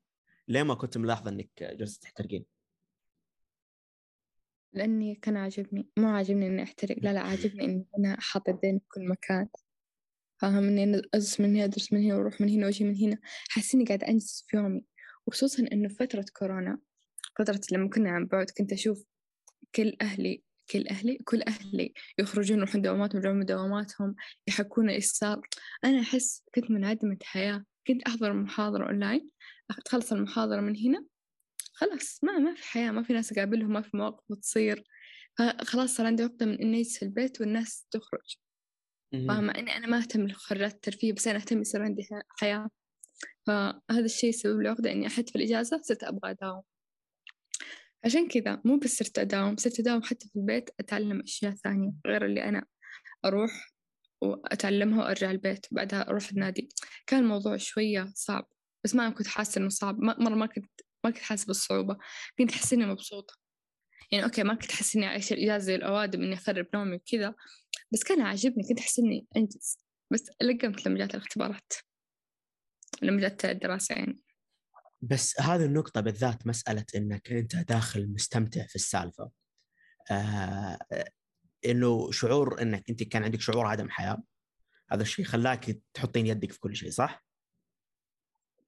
ليه ما كنت ملاحظ إنك جالسه تحترقين؟ لأني كان عاجبني مو عاجبني إني أحترق لا لا عاجبني إني أنا أحط يدين في كل مكان. فاهم إني أنا أدرس من هنا أدرس من هنا وأروح من هنا وأجي من هنا. حاسة إني قاعدة أنجز في يومي. وخصوصا إنه في فترة كورونا فترة لما كنا عن بعد. كنت أشوف كل أهلي كل أهلي كل أهلي يخرجون يروحون دواماتهم يرجعون من دواماتهم يحكون إيش صار أنا أحس كنت منعدمة حياة. كنت أحضر محاضرة أونلاين تخلص المحاضرة من هنا خلاص. ما ما في حياة ما في ناس أقابلهم ما في مواقف تصير فخلاص صار عندي عقدة من إني أجلس في البيت والناس تخرج. فاهمة؟ إني أنا ما أهتم لخرجات الترفيه بس أنا أهتم يصير عندي حياة. فهذا الشيء سبب لي عقدة إني أحد في الإجازة صرت أبغى أداوم. عشان كذا مو بس صرت أداوم صرت أداوم حتى في البيت أتعلم أشياء ثانية غير اللي أنا أروح وأتعلمها وأرجع البيت وبعدها أروح النادي. كان الموضوع شوية صعب بس ما كنت حاسة إنه صعب. مرة ما كنت ما كنت حاسة بالصعوبة. كنت أحس إني مبسوطة. يعني أوكي ما كنت أحس إني أعيش الإجازة زي الأوادم إني أخرب نومي وكذا بس كان عاجبني. كنت أحس إني أنجز. بس لقمت لما جات الاختبارات لما جات الدراسة يعني. بس هذه النقطة بالذات مسألة إنك أنت داخل مستمتع في السالفة. آه إنه شعور إنك أنت كان عندك شعور عدم حياة هذا الشيء خلاك تحطين يدك في كل شيء صح؟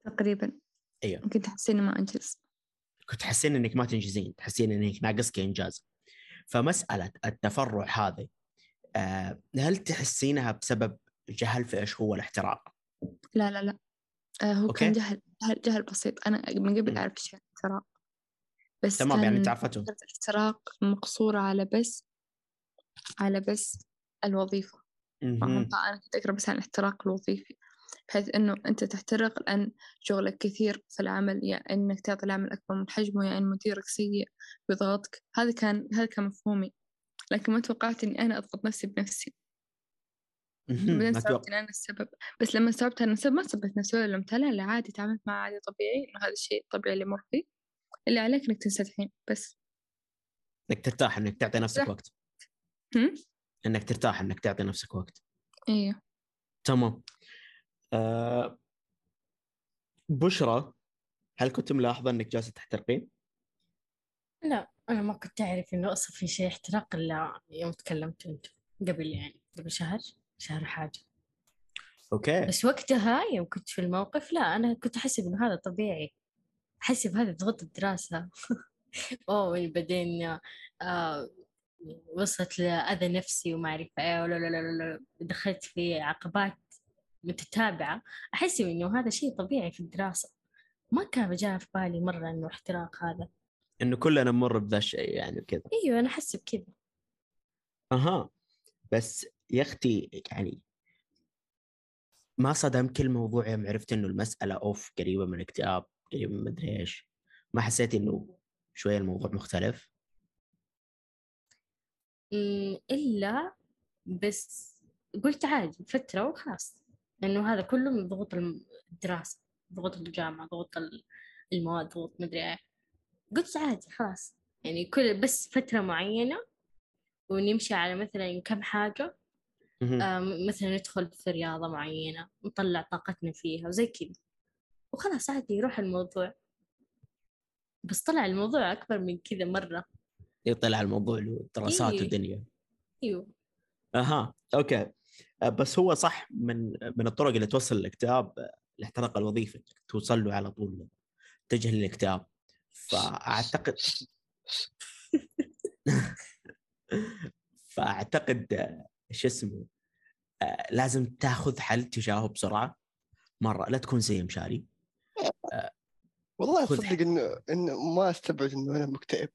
تقريبا إيوه كنت أحس إني ما أنجز كنت تحسين إنك ما تنجزين، تحسين إنك ناقصك إنجاز. فمسألة التفرع هذه آه هل تحسينها بسبب جهل في إيش هو الاحتراق؟ لا لا لا آه هو أوكي. كان جهل جهل, جهل بسيط أنا من قبل. أعرف إيش يعني الاحتراق بس تمام يعني انت عرفته فكرة الاحتراق مقصورة على بس على بس الوظيفة فاهم. فأنا كنت أقرأ بس عن الاحتراق الوظيفي بحيث إنه أنت تحترق لأن شغلك كثير في العمل يا إنك تعطي العمل أكبر من حجمه يا إن مديرك سيء بيضغطك هذا كان هذا كان مفهومي لكن ما توقعت إني أنا أضغط نفسي بنفسي. بعدين ما استوعبت أنا السبب بس لما استوعبت أنا السبب ما سبت نفسي ولا لومتها لا لا عادي تعاملت معه عادي طبيعي إنه هذا الشيء الطبيعي اللي يمر فيه. اللي عليك إنك تنسدحين بس. إنك ترتاح إنك تعطي نفسك. وقت. هم؟ إنك ترتاح إنك تعطي نفسك وقت. إيه. تمام. آه بشرى هل كنت ملاحظة إنك جالسة تحترقين؟ لا أنا ما كنت أعرف إنه أصلا في شيء احتراق إلا يوم تكلمتوا أنتوا قبل يعني قبل شهر. شهر حاجة. أوكي. بس وقتها يوم كنت في الموقف لا أنا كنت أحسب إنه هذا طبيعي. أحسب هذا ضغط الدراسة. [laughs] أوه بعدين آه وصلت لأذى نفسي وما أعرف إيه ولا لا لا لا دخلت في عقبات متتابعة. أحسب إنه هذا شيء طبيعي في الدراسة. ما كان جاء في بالي مرة إنه احتراق هذا. إنه كلنا نمر بذا الشيء يعني كذا أيوة أنا أحسب كذا أها. بس يا أختي يعني ما صدم كل موضوع يوم عرفت إنه المسألة أوف قريبة من اكتئاب قريبة من مدري إيش ما حسيت إنه شوية الموضوع مختلف أمم، إلا بس قلت عادي فترة وخلاص لأنه هذا كله من ضغوط الدراسة ضغوط الجامعة ضغوط ال- المواد ضغوط مدري إيه قلت عادي خلاص يعني كل بس فترة معينة ونمشي على مثلا كم. آم، مثلا ندخل في رياضة معينة نطلع طاقتنا فيها وزي كذا. وخلاص عادي يروح الموضوع. بس طلع الموضوع أكبر من كذا مرة. يطلع الموضوع له دراسات إيه. ودنيا إيوه. أها أوكي. آه، بس هو صح من من الطرق اللي توصل الاكتئاب آه، الاحتراق الوظيفي توصل له على طول تتجه للاكتئاب. فأعتقد [laughs] [laughs] فأعتقد آه، شو اسمه آه، لازم تاخذ حل تجاهه بسرعة. مرة لا تكون زي مشاري. والله خذ تصدق إنه إنه ما استبعد إنه أنا مكتئب.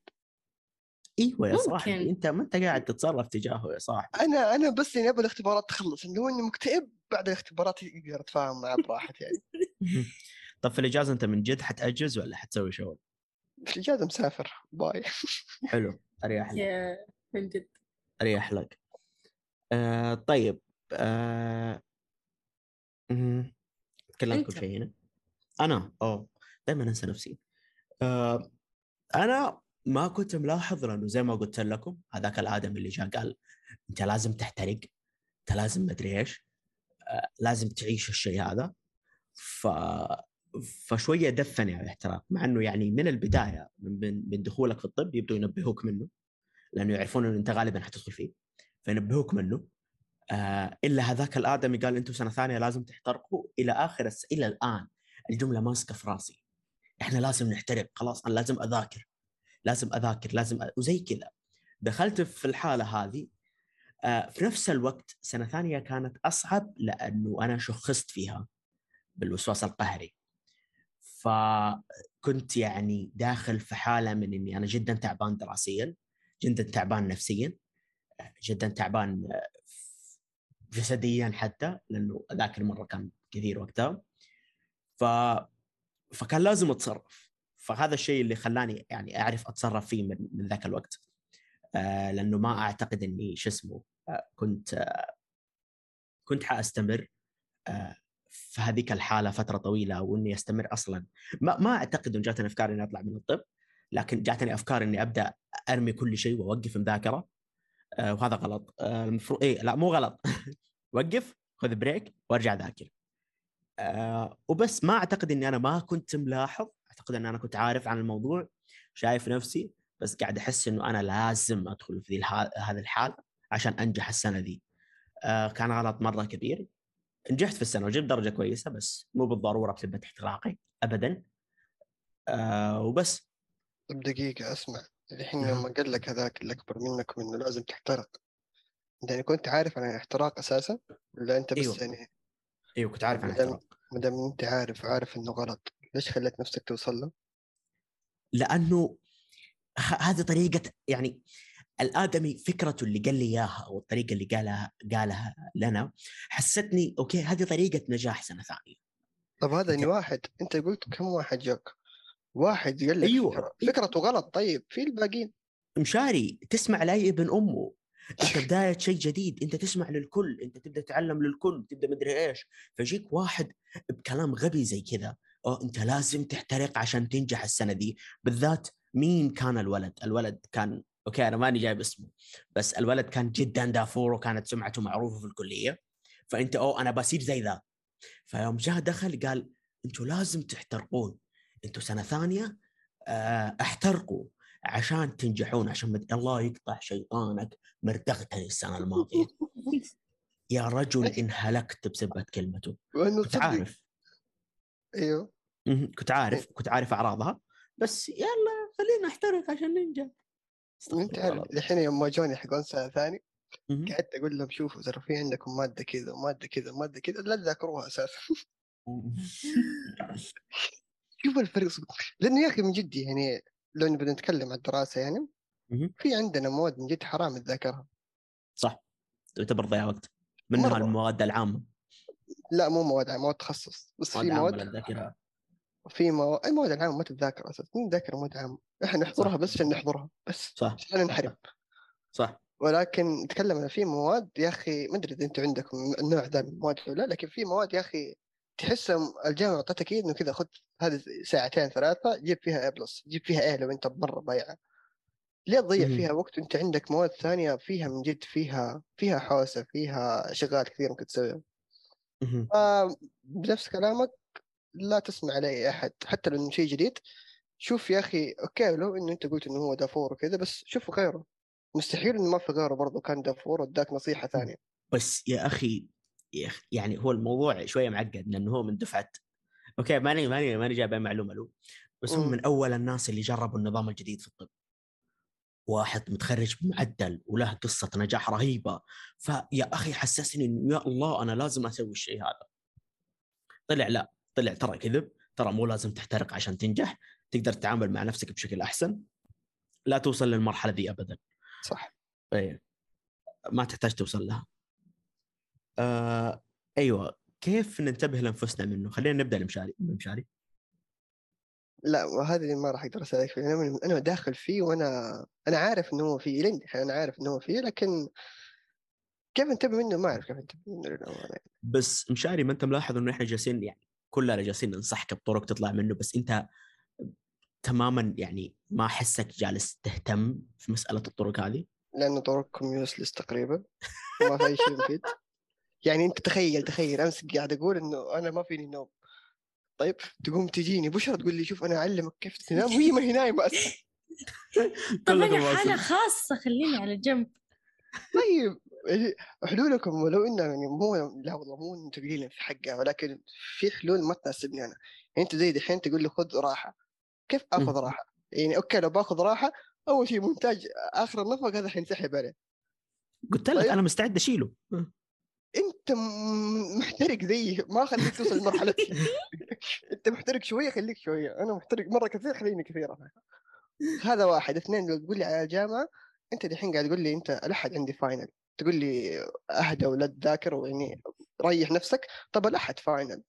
إيوه يا ممكن. صاحبي أنت ما أنت قاعد تتصرف تجاهه يا صاحبي. أنا أنا بس إني أبغى الاختبارات تخلص إنه إني مكتئب بعد الاختبارات يقدر اتفاهم معه براحتي يعني. [laughs] [laughs] طب في الإجازة أنت من جد حتأجز ولا حتسوي شغل؟ في الإجازة مسافر باي. حلو أريح لك. يا من جد. أريح لك. آه طيب. آه... مم. كلمتكم أنت. شيء هنا أنا اوه دائما أنسى نفسي. آه أنا ما كنت ملاحظ لأنه زي ما قلت لكم هذاك الادمي اللي جاء قال أنت لازم تحترق أنت لازم مدري إيش آه لازم تعيش الشيء هذا. ف فشوية دفني على الاحتراق مع إنه يعني من البداية من, من من دخولك في الطب يبدوا ينبهوك منه لأنه يعرفون إنه أنت غالبا حتدخل فيه. فينبهوك منه. آه إلا هذاك الآدمي قال أنتم سنة ثانية لازم تحترقوا إلى آخر الس... إلى الآن الجملة ماسكة في راسي. إحنا لازم نحترق خلاص أنا لازم أذاكر لازم أذاكر لازم أ... وزي كذا. دخلت في الحالة هذه آه في نفس الوقت سنة ثانية كانت أصعب لأنه أنا شخصت فيها بالوسواس القهري. فكنت يعني داخل في حالة من إني أنا جدا تعبان دراسيا جدا تعبان نفسيا جدا تعبان جسديا حتى لأنه ذاك المرة كان كثير وقتها. ف فكان لازم أتصرف. فهذا الشيء اللي خلاني يعني أعرف أتصرف فيه من, من ذاك الوقت. آه لأنه ما أعتقد إني شو اسمه آه كنت آه كنت حأستمر آه في هذيك الحالة فترة طويلة أو اني أستمر أصلا. ما ما أعتقد إن جاتني أفكار إني أطلع من الطب لكن جاتني أفكار إني أبدأ أرمي كل شيء وأوقف مذاكرة. وهذا غلط. آه المفروض إيه لا مو غلط. [laughs] وقف خذ بريك وارجع ذاكر. آه وبس ما أعتقد إني أنا ما كنت ملاحظ أعتقد إن أنا كنت عارف عن الموضوع شايف نفسي بس قاعد أحس إنه أنا لازم أدخل في ذي الح- هذه الحالة عشان أنجح السنة آه كان غلط مرة كبير. نجحت في السنة وجبت درجة كويسة بس مو بالضرورة بسبب احتراقي ابدا. آه وبس. طب دقيقة أسمع. الحين نعم. لما قال لك هذاك اللي أكبر منك وإنه لازم تحترق انت يعني كنت عارف عن الاحتراق أساسا ولا أنت بس أيوة. يعني أيوه كنت عارف عن الاحتراق ما دام أنت عارف عارف إنه غلط ليش خليت نفسك توصل له؟ لأنه ه- هذه طريقة يعني الآدمي فكرته اللي قال لي إياها أو الطريقة اللي قالها قالها لنا حستني okay هذه طريقة نجاح سنة ثانية طب هذا اني واحد أنت قلت كم واحد جاك؟ واحد قال لك أيوة. فكرة. فكرته غلط. طيب في الباقيين؟ مشاري تسمع لأي ابن أمه. أنت بداية شيء جديد. أنت تسمع للكل. أنت تبدأ تتعلم للكل. تبدأ مدري إيش. فيجيك واحد بكلام غبي زي كذا. أو أنت لازم تحترق عشان تنجح السنة دي. بالذات مين كان الولد؟ الولد كان okay أنا ماني جايب اسمه. بس الولد كان جدا دافور وكانت سمعته معروفة في الكلية. فأنت أو أنا بصير زي ذا. فيوم جاء دخل قال أنتوا لازم تحترقون. أنتوا سنة ثانية آه، احترقوا عشان تنجحون عشان مد... الله يقطع شيطانك مرتغتني السنة الماضية. [laughs] يا رجل ان هلكت بسبب كلمته. وأنه كنت عارف. أيوه. كنت عارف كنت عارف أعراضها. بس يلا خلينا نحترق عشان ننجح. انت عارف. الحين يوم ما جوني حقون سنة ثاني مهم. قعدت أقول لهم شوفوا ترى في عندكم مادة كذا ومادة كذا ومادة كذا لا تذاكروها أساسا. [laughs] شوف الفرق لأنه يا أخي من جد يعني لو نبي نتكلم عن الدراسة يعني. في عندنا مواد من جد حرام تذاكرها صح. تعتبر ضياع وقت. منها مرة. المواد العامة. لا مو مواد عامة، مواد تخصص. بس في عامة مواد في مواد أي مواد العامة ما تتذاكر أساسا مين ذاكر مواد عامة. إحنا نحضرها صح. بس عشان نحضرها. بس صح. عشان ننحرم. صح. ولكن نتكلم في مواد يا أخي ما أدري إذا أنتم عندكم النوع ذا من المواد ولا لا لكن في مواد يا أخي تحس الجامعة أعطتك ايد إنه كذا خذ هذه ساعتين ثلاثة جيب فيها A plus جيب فيها A لو أنت مره ضيعه ليه تضيع. فيها وقت وأنت عندك مواد ثانية فيها من جد فيها فيها حوسة فيها شغال كثير ممكن تسويها. مهم. فبنفس كلامك لا تسمع لأي أحد حتى لو إنه شيء جديد. شوف يا أخي okay لو إنه أنت قلت إنه هو دافور وكذا بس شوفوا غيره. مستحيل إنه ما في غيره برضه كان دافور وأداك نصيحة ثانية. بس يا أخي يعني هو الموضوع شوية معقد لأنه هو من دفعة okay ماني ماني ماني جايب معلومة له بس هو. من أول الناس اللي جربوا النظام الجديد في الطب. واحد متخرج بمعدل وله قصة نجاح رهيبة فيا أخي حسسني إنه يا الله أنا لازم أسوي الشيء هذا. طلع لا طلع ترى كذب ترى مو لازم تحترق عشان تنجح تقدر تتعامل مع نفسك بشكل أحسن. لا توصل للمرحلة ذي ابدا. صح. إيه. ما تحتاج توصل لها. آه أيوه. كيف ننتبه لأنفسنا منه؟ خلينا نبدأ المشاري المشاري. لا وهذا اللي ما راح أقدر أسألك فيه. أنا أنا داخل فيه وأنا أنا عارف إنه هو فيه لين أنا عارف إنه هو فيه لكن كيف انتبه منه؟ ما أعرف كيف انتبه منه. للأمانة. بس مشاري ما أنت ملاحظ إنه إحنا جالسين يعني كلنا جالسين ننصحك بطرق تطلع منه بس أنت تماما يعني ما احسك جالس تهتم في مسألة الطرق هذه؟ لأنه طرقكم يوسلس تقريبا. ما في أي شيء مفيد. [laughs] يعني انت تخيل تخيل امس قاعد أقول انه أنا ما فيني نوم طيب تقوم تجيني بشرى تقول لي شوف أنا اعلمك كيف تنام وهي ما هي نايمه أصلا طب كلكم أنا حالة واصل. خاصة خليني على جنب طيب إيه، حلولكم ولو إنه يعني مو لا والله مو تقليلا في حقها ولكن في حلول ما تناسبني أنا يعني أنت زي دحين تقول لي خذ راحة كيف آخذ. راحة؟ يعني أوكي لو باخذ راحة أول شيء مونتاج آخر النفق هذا حينسحب عليه قلت لك طيب. أنا مستعد أشيله أنت محترق زي ما خليك توصل لمرحلة [laughs] أنت محترق شوية خليك شوية. أنا محترق مرة كثير خليني كثير هذا واحد. اثنين لو تقول لي على الجامعة أنت دحين قاعد تقول لي أنت الأحد عندي final تقول لي أهدى ولا تذاكر ويعني ريح نفسك طب الأحد final.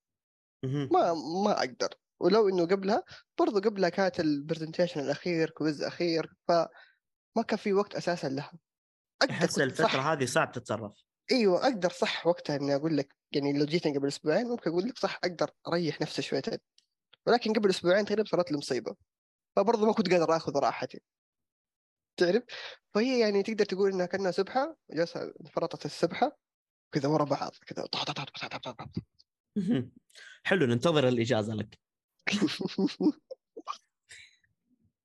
ما ما أقدر. ولو إنه قبلها برضو قبلها كانت ال presentation الأخير quiz أخير فما كان في وقت أساسا لها. أحس الفترة صح. هذه صعب تتصرف. إيوه أقدر صح وقتها إني أقول لك يعني لو جيتني قبل أسبوعين ممكن أقول لك صح أقدر أريح نفسي شويتين ولكن قبل أسبوعين تقريبا صارت لي مصيبة فبرضه ما كنت قادر آخذ راحتي تعرف فهي يعني تقدر تقول إنها كأنها سبحة جالسة فرطت السبحة كذا ورا بعض كذا طح طح طح طح طح طح طح. مهم. حلو ننتظر الإجازة لك [laughs]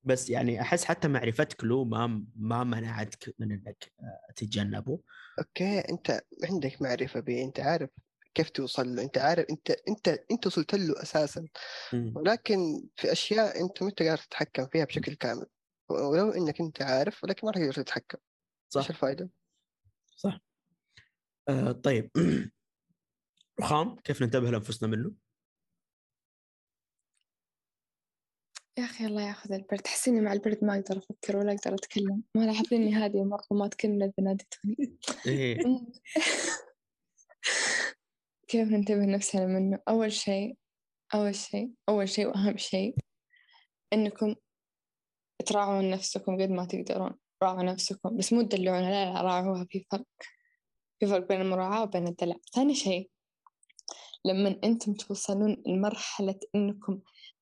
بس يعني أحس حتى معرفتك له ما ما منعتك من إنك آه، تتجنبه. أوكي أنت عندك معرفة به أنت عارف كيف توصل له أنت عارف أنت أنت أنت وصلت له أساسا. مم. ولكن في أشياء أنت ما انت قادر تتحكم فيها بشكل كامل. ولو إنك أنت عارف ولكن ما راح تقدر تتحكم. إيش صح. الفائده؟ صح. آه طيب. [clears throat] رخام كيف ننتبه لأنفسنا منه؟ يا أخي الله يأخذ البرد. تحسيني مع البرد ما أقدر أفكر ولا أقدر أتكلم. ما لاحظت إني [laughs] هادية مرة ما أتكلم إذا ناديتوني إيه. [laughs] كيف ننتبه نفسنا منه؟ أول شيء أول شيء أول شيء وأهم شيء إنكم تراعون نفسكم قد ما تقدرون. راعوا نفسكم. بس مو تدلعونا لا لا راعوها. في فرق. في فرق بين المراعاة وبين الدلع. ثاني شيء لما أنتم توصلون لمرحلة إنكم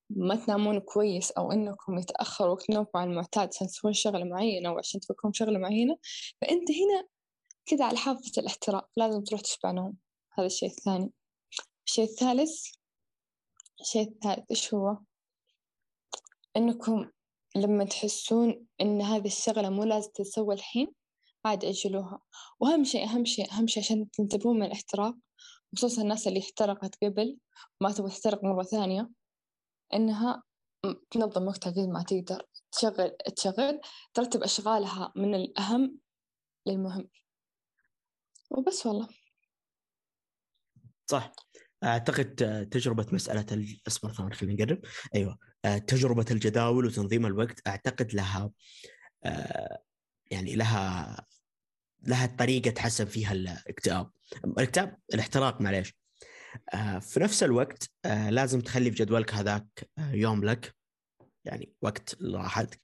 ما تنامون كويس أو إنكم يتأخر وقت نومكم عن المعتاد عشان تسوون شغلة معينة أو عشان تفكرون شغلة معينة فأنت هنا كذا على حافة الاحتراق لازم تروح تشبع نوم. هذا الشيء الثاني. الشيء الثالث الشيء الثالث إيش هو؟ إنكم لما تحسون إن هذه الشغلة مو لازم تتسوى الحين عاد أجلوها. وأهم شيء أهم شيء أهم شيء عشان تنتبهون من الاحتراق خصوصا الناس اللي احترقت قبل ما تبغى تحترق مرة ثانية. إنها تنظم وقتها قد ما تقدر. تشغل تشغل ترتب أشغالها من الأهم للمهم. وبس والله. صح. أعتقد تجربة مسألة ال- اصبر ثواني خلينا نقرب. أيوه. تجربة الجداول وتنظيم الوقت أعتقد لها يعني لها لها طريقة تحسن فيها الاكتئاب. الاكتئاب الاحتراق معليش. في نفس الوقت آه، لازم تخلي في جدولك هذاك آه، يوم لك يعني وقت لراحتك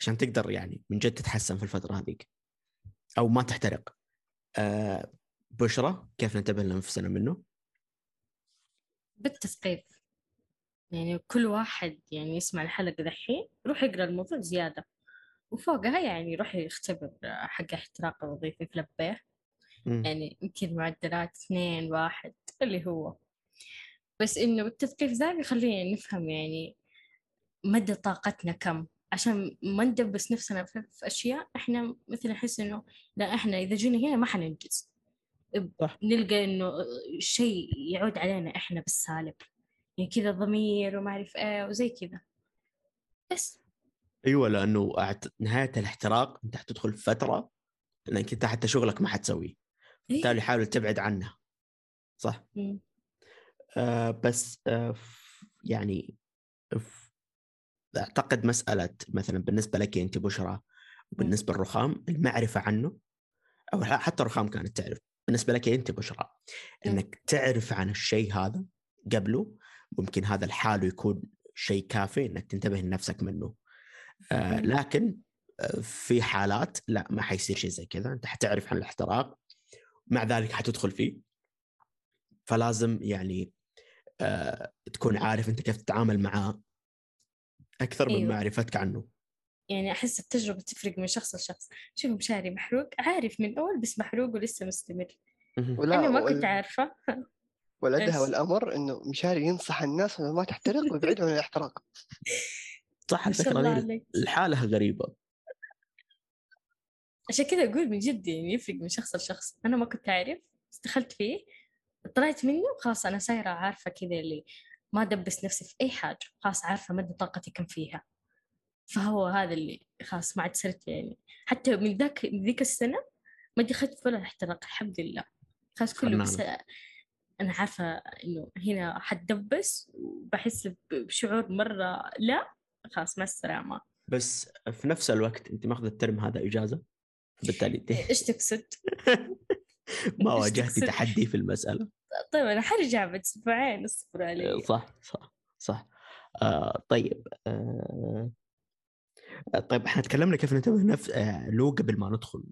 عشان تقدر يعني من جد تتحسن في الفترة هذيك. أو ما تحترق. آه، بشرى كيف ننتبه لنفسنا منه؟ بالتثقيف. يعني كل واحد يعني يسمع الحلقة دحين يروح يقرأ الموضوع زيادة. وفوقها يعني يروح يختبر حق احتراق الوظيفي في لبيه. يعني يمكن معدلات اثنين واحد. اللي هو. بس إنه التثقيف ذا يخلينا نفهم يعني مدى طاقتنا كم. عشان ما ندبس نفسنا في, أشياء إحنا مثلا نحس إنه لا إحنا إذا جينا هنا ما حننجز. صح. نلقى إنه شيء يعود علينا إحنا بالسالب. يعني كذا ضمير وما أعرف إيه وزي كذا. بس. أيوه لأنه أعت- نهاية الاحتراق أنت حتدخل في فترة انك أنت حتى شغلك ما حتسويه. إيه. بالتالي حاول تبعد عنها. صح مم. آه بس آه يعني ف- أعتقد مسألة مثلا بالنسبة لك انت بشرى وبالنسبة للرخام المعرفة عنه أو حتى الرخام كانت تعرف بالنسبة لك أنت بشرى. إنك تعرف عن الشيء هذا قبله ممكن هذا لحاله يكون شيء كافي إنك تنتبه لنفسك منه آه. لكن آه، في حالات لا ما حيصير شيء زي كذا أنت حتعرف عن الاحتراق مع ذلك حتدخل فيه فلازم يعني آه تكون عارف أنت كيف تتعامل معاه. أكثر من أيوة. معرفتك عنه. يعني أحس التجربة تفرق من شخص لشخص. شوف مشاري محروق عارف من أول بس محروق ولسه مستمر. أنا ما وال- كنت عارفة. والأدهى إيش؟ والأمر إنه مشاري ينصح الناس إنه ما تحترق [laughs] ويبعدوا عن الاحتراق. صح الفكرة الحالة غريبه عشان كذا أقول من جد يعني يفرق من شخص لشخص. أنا ما كنت أعرف بس دخلت فيه. طلعت منه خلاص أنا سايرة عارفة كذا اللي ما دبس نفسي في أي حاجة خلاص عارفة مدى طاقتي كم فيها. فهو هذا اللي خلاص ما عاد صرت يعني حتى من ذاك من ذيك السنة ما دخلت ولا احترق الحمد لله. خلاص كله بس أنا عارفة إنه هنا حتدبس وبحس بشعور مرة لا خلاص مع السلامة. بس في نفس الوقت أنت ماخذ الترم هذا إجازة بالتالي إيش تقصد؟ [laughs] [laughs] ما واجهتي؟ تحدي في المسألة؟ طيب أنا حرجع بعد أسبوعين أصبر علي. صح صح صح. آه طيب آه طيب إحنا تكلمنا كيف ننتبه نفس آه له قبل ما ندخل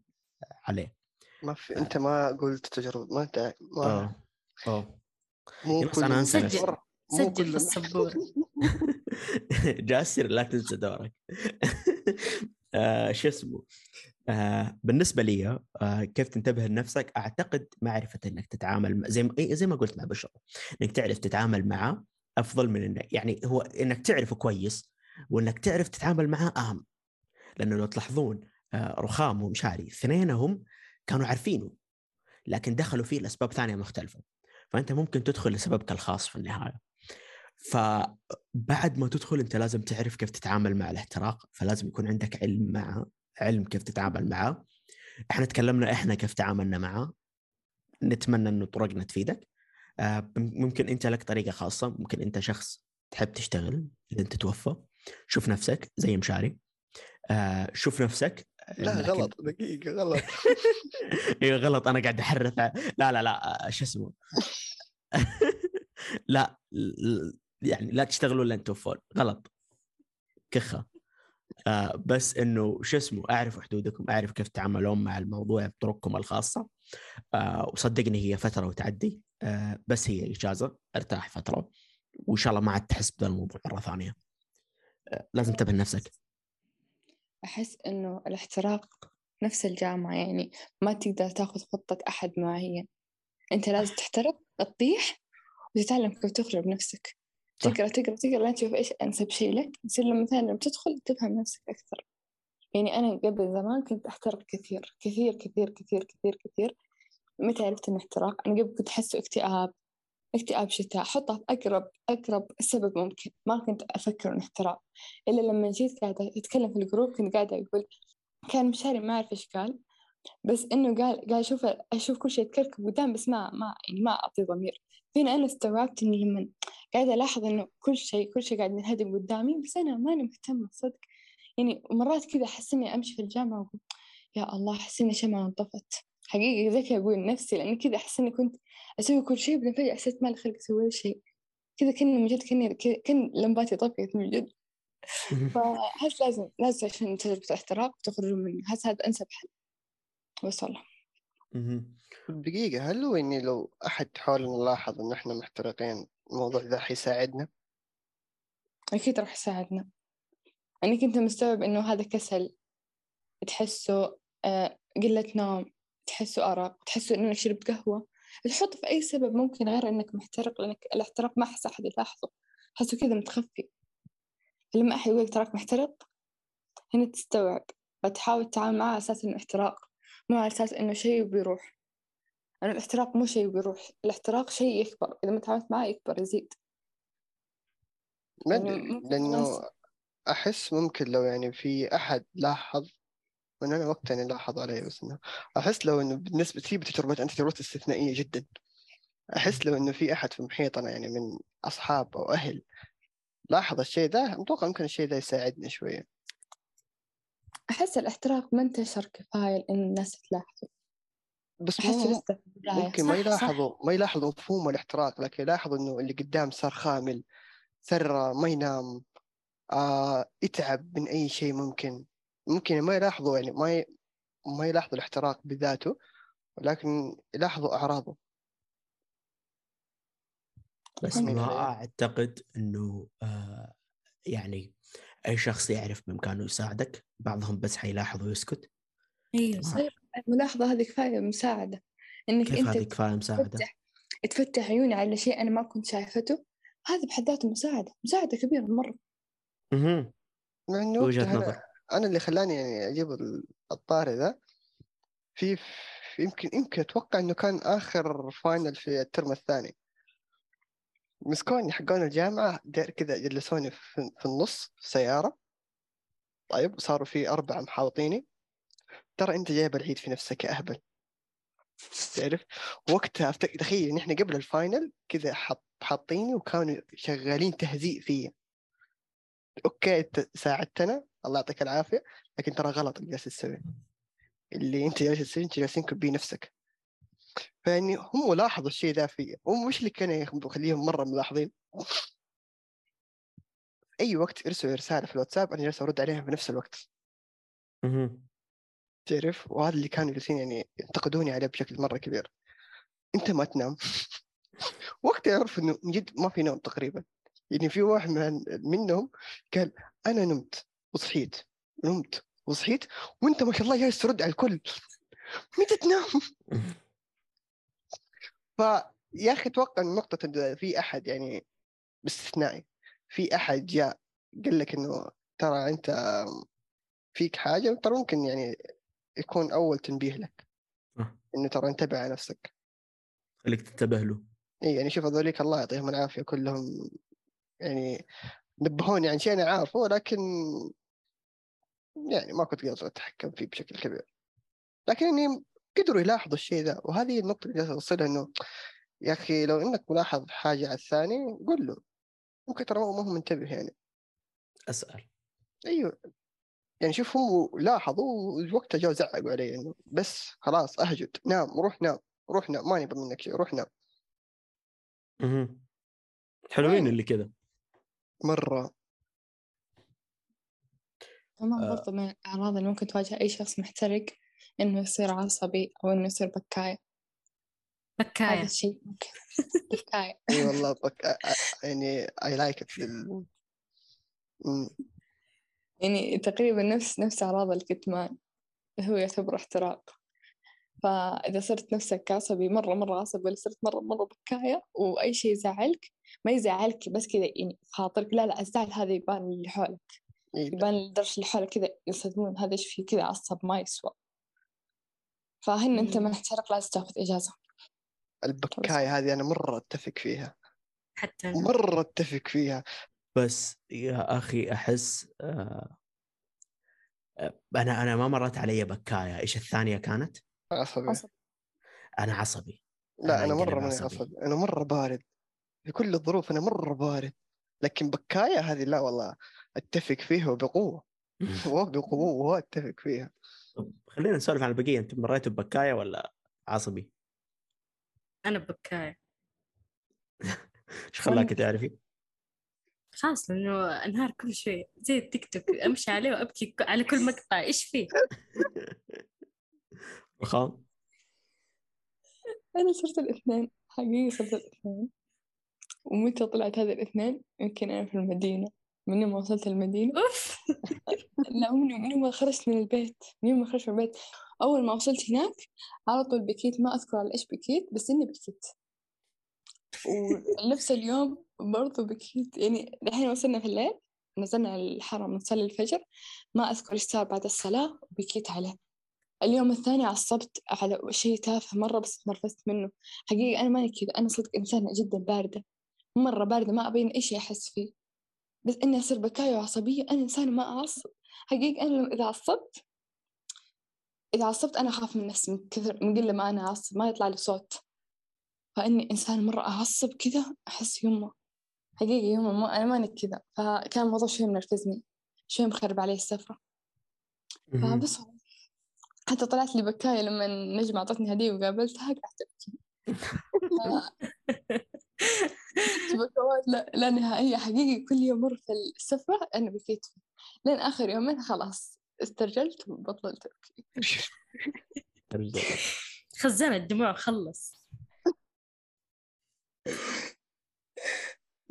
عليه. ما في أنت ما قلت تجربة ما أنت ما آه آه. مو بس نفسي. مرة- مو سجل كل في [laughs] [laughs] جاسر لا تنسى دورك. آه شو اسمه؟ آه بالنسبة لي آه كيف تنتبه لنفسك؟ أعتقد معرفة إنك تتعامل زي ما إيه، زي ما قلت مع بشر إنك تعرف تتعامل معه أفضل من إنك يعني هو إنك تعرفه كويس وإنك تعرف تتعامل معه أهم. لأنه لو تلاحظون آه رخام ومشاري اثنينهم كانوا عارفينه لكن دخلوا فيه لأسباب ثانية مختلفة. فأنت ممكن تدخل لسببك الخاص في النهاية. فبعد ما تدخل أنت لازم تعرف كيف تتعامل مع الاحتراق فلازم يكون عندك علم مع علم كيف تتعامل معه. إحنا تكلمنا إحنا كيف تعاملنا معه. نتمنى إنه طرقنا تفيدك. آه، ممكن أنت لك طريقة خاصة. ممكن أنت شخص تحب تشتغل لين تتوفى شوف نفسك زي مشاري. آه، شوف نفسك. لا لكن- غلط. دقيقة غلط. [laughs] أيوه غلط. أنا قاعد أحرث. ع- لا لا لا. آه، شو اسمه؟ [laughs] لا يعني لا تشتغلوا الا أنتم فول غلط. كخة. آه بس إنه شو اسمه اعرفوا حدودكم أعرف كيف تتعاملون مع الموضوع بطرقكم الخاصة. آه وصدقني هي فترة وتعدي. آه بس هي إجازة أرتاح فترة. وإن شاء الله ما عاد تحس بهذا الموضوع مرة ثانية. آه لازم تنتبه لنفسك. أحس إنه الاحتراق نفس الجامعة يعني ما تقدر تاخذ خطة أحد معين. أنت لازم تحترق تطيح وتتعلم كيف تخرج بنفسك. صح. تقرأ تقرأ تقرأ لين تشوف إيش أنسب شيء لك يصير لما مثلا لما تدخل تفهم نفسك أكثر. يعني أنا قبل زمان كنت أحترق كثير كثير كثير كثير كثير كثير. متى عرفت إن احتراق أنا قبل كنت أحسه اكتئاب اكتئاب شتاء. حطها في أقرب أقرب سبب ممكن. ما كنت أفكر إنه احتراق إلا لما جيت قاعدة أتكلم في الجروب كنت قاعدة أقول كان مشاري ما أعرف إيش قال. بس إنه قال قال أشوف أشوف كل شيء يتكركب قدام بس ما ما يعني ما أعطي ضمير. فينا أنا استوعبت إني لما قاعدة ألاحظ إنه كل شيء كل شيء قاعد ينهدم قدامي بس أنا ماني مهتمة صدق. يعني مرات كذا أحس إني أمشي في الجامعة وأقول يا الله أحس إني شمعة انطفت. حقيقة زي كذا أقول نفسي لأني كذا أحس إني كنت أسوي كل شيء بعدين فجأة حسيت ما لي خلق أسوي ولا شيء. كذا كأني من جد كأني كأن لمباتي طفيت من جد. [laughs] فأحس لازم لازم عشان تجربة الاحتراق تخرجوا منه أحس هذا أنسب حل. بس والله. مهم. دقيقة هل هو إني لو أحد حولنا لاحظ إن إحنا محترقين الموضوع ذا حيساعدنا؟ أكيد راح يساعدنا. أنا كنت مستوعب إنه هذا كسل تحسه آه، قلة نوم تحسه أرق تحسه إنك شربت قهوة. تحط في أي سبب ممكن غير إنك محترق لأنك الاحتراق ما أحس أحد يلاحظه. أحسه كذا متخفي. فلما أحد يقول تراك محترق هنا تستوعب. فتحاول تتعامل معاه على أساس إنه احتراق. مو على أساس إنه شيء وبيروح أنا الاحتراق مو شيء وبيروح الاحتراق شيء يكبر. إذا ما تعاملت معاه يكبر يزيد. ما يعني أدري لأنه أحس ممكن لو يعني في أحد لاحظ وأن أنا وقتها يعني لاحظ علي بس إنه أحس لو إنه بالنسبة لي بتجربة أنت تجربة استثنائية جدا. أحس لو إنه في أحد في محيطنا يعني من أصحاب أو أهل لاحظ الشيء ذا أتوقع ممكن الشيء ذا يساعدنا شوية. أحس الإحتراق ما انتشر كفاية لأن الناس تلاحظه بس أحس مو لسه ممكن ما. يلاحظوا ما يلاحظوا مفهوم الإحتراق لكن يلاحظوا إنه اللي قدام صار خامل ثرى ما ينام آه يتعب من أي شيء ممكن ممكن ما يلاحظوا يعني ما ي... ما يلاحظوا الإحتراق بذاته ولكن يلاحظوا أعراضه بس. ما أعتقد إنه آه يعني أي شخص يعرف بإمكانه يساعدك بعضهم بس حيلاحظ ويسكت. أيوه صح. طيب الملاحظة هذه كفاية مساعدة. إنك كيف أنت هذه كفاية مساعدة؟ تفتح تفتح عيوني على شيء أنا ما كنت شايفته هذا بحد ذاته مساعدة مساعدة كبيرة مرة. مهم. مع إنه وجهة وقتها نظر. أنا, أنا اللي خلاني يعني أجيب ال- الطاري ذا. في في- يمكن يمكن أتوقع إنه كان آخر final في الترم الثاني. مسكوني حقون الجامعة داير كذا جلسوني في, النص في سيارة. طيب صاروا في أربعة محاوطيني. ترى أنت جايب العيد في نفسك يا أهبل. تعرف؟ وقتها تخيل إن إحنا قبل ال final كذا حط حاطيني وكانوا شغالين تهزيء فيا. okay أنت ساعدتنا الله يعطيك العافية لكن ترى غلط اللي جالس تسويه. اللي أنت جالس تسويه أنت جالس تنكب بيه نفسك. فيعني هم لاحظوا الشيء ذا فيا. هم وش اللي كان يخليهم مرة ملاحظين؟ أي وقت ارسلوا رسالة في الواتساب أنا جالس أرد عليها في نفس الوقت. تعرف؟ وهذا اللي كانوا جالسين يعني ينتقدوني عليه بشكل مرة كبير. أنت ما تنام. وقتها أعرف إنه من جد ما في نوم تقريبا. يعني في واحد من منهم قال أنا نمت. وصحيت. نمت. وصحيت. وأنت ما شاء الله جالس ترد على الكل. متى تنام؟ [laughs] فيا أخي أتوقع إن نقطة إنه في أحد يعني باستثنائي في أحد جاء قال لك إنه ترى أنت فيك حاجة ترى ممكن يعني يكون أول تنبيه لك آه. إنه ترى انتبه على نفسك. خليك تنتبه له. إي يعني شوف هذوليك الله يعطيهم العافية كلهم يعني نبهوني عن شيء أنا عارفه ولكن يعني ما كنت قادر أتحكم فيه بشكل كبير. لكن يعني قدروا يلاحظوا الشيء ذا. وهذه النقطة اللي اوصلها إنه يا أخي لو إنك ملاحظ حاجة على الثاني قل له. ممكن ترى ما هو منتبه يعني. أسأل. أيوه. يعني شوف هم لاحظوا وقتها جاوا زعقوا علي إنه بس خلاص اهجد نام روح نام روح نام. ما نبغى منك شيء روح نام. مهم. حلوين أي. اللي كذا. مرة. كمان آه. برضه من الأعراض اللي ممكن تواجه أي شخص محترق. إنه يصير عصبي أو إنه يصير بكاية. هذا بكاية. الشيء ممكن [laughs] بكاية. إي والله بك... أ- أ- يعني like. مم. يعني تقريبا نفس نفس أعراض الكتمان هو يعتبر احتراق. فإذا صرت نفسك عصبي مرة مرة عصبي ولا صرت مرة مرة بكاية وأي شيء يزعلك ما يزعلك بس كذا يعني في خاطرك لا لا الزعل هذا يبان اللي حولك إي. يبان لدرجة اللي حولك كذا يصدمون هذا إيش فيه كذا عصب ما يسوى. فهن أنت مم. محترق لازم تاخذ إجازة. البكاية هذه أنا مرة أتفق فيها. حتى أنا. مرة أتفق فيها. بس يا أخي أحس آه أنا أنا ما مرت علي بكاية. إيش الثانية كانت؟ عصبي. عصب. أنا عصبي. لا أنا انقلب مرة ماني عصبي. عصبي. أنا مرة بارد. في كل الظروف أنا مرة بارد. لكن بكاية هذه لا والله أتفق فيها وبقوة. [laughs] [laughs] وبقوة وأتفق فيها. طب خلينا نسولف عن البقية. أنتم مريتوا ببكاية ولا عصبي؟ أنا بكاية [laughs] إيش خلاك تعرفي؟ خلاص لأنه أنهار كل شيء. زي التيك توك أمشي عليه وأبكي ك- على كل مقطع. إيش فيه؟ [laughs] رخام أنا صرت الاثنين حقيقي صرت الاثنين. ومتى طلعت هذا الاثنين؟ يمكن أنا في المدينة. من يوم ما وصلت المدينة. أوف. [laughs] لا من يوم ما خرجت من البيت. من يوم ما خرجت من البيت. أول ما وصلت هناك على طول بكيت. ما أذكر على إيش بكيت بس إني بكيت. ونفس اليوم برضو بكيت. يعني الحين وصلنا في الليل نزلنا الحرم نصلي الفجر. ما أذكر إيش صار بعد الصلاة وبكيت عليه. اليوم الثاني عصبت على شيء تافه مرة بس تنرفزت منه. حقيقة أنا ماني كذا. أنا صدق إنسانة جدا باردة. مرة باردة ما أبين أي شيء أحس فيه. بس إني أصير بكاية وعصبية أنا إنسانة ما أعصب. حقيقة أنا لما إذا عصبت إذا عصبت أنا أخاف من نفسي من كثر من قلة ما أنا أعصب ما يطلع لي صوت. فإني إنسان مرة أعصب كذا أحس يمه حقيقة يمه ما أنا ماني كذا. فكان الموضوع شوي منرفزني شوي مخرب علي السفرة. فبس حتى طلعت لي بكاية لما نجمة أعطتني هدية وقابلتها قعدت أبكي. [laughs] [laughs] لا, لا نهائية حقيقي كل يوم مر في السفرة أنا بكيت فيه. لين آخر يومين خلاص استرجلت وبطلت. أبكي [laughs] خزان الدموع خلص. [laughs]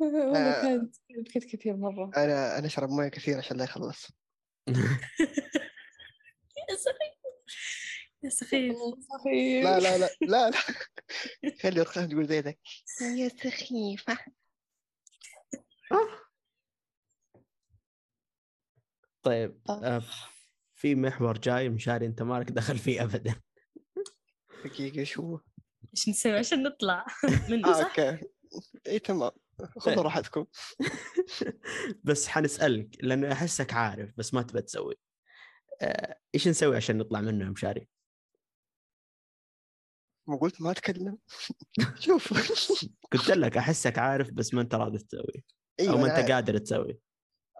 والله آه. كانت بكيت كثير مرة. أنا أنا أشرب موية كثير عشان لا يخلص. يا سخيف. يا سخيف لا لا لا لا لا. [laughs] خلي الخام تقول زي ذاك يا سخيفة. طيب آه. في محور جاي مشاري انت مالك دخل فيه ابدا. دقيقة شو إيش نسوي؟ عشان نطلع. [laughs] منه آه صح؟ أوكي. اي تمام. خذوا طيب. راحتكم. [laughs] بس حنسألك لأنه أحسك عارف بس ما تبى تسوي. آه، إيش نسوي عشان نطلع منه يا مشاري؟ ما قلت ما أتكلم. [laughs] شوف. قلت لك أحسك عارف بس ما أنت راضي تسوي. أيوه أو ما أنت قادر تسوي.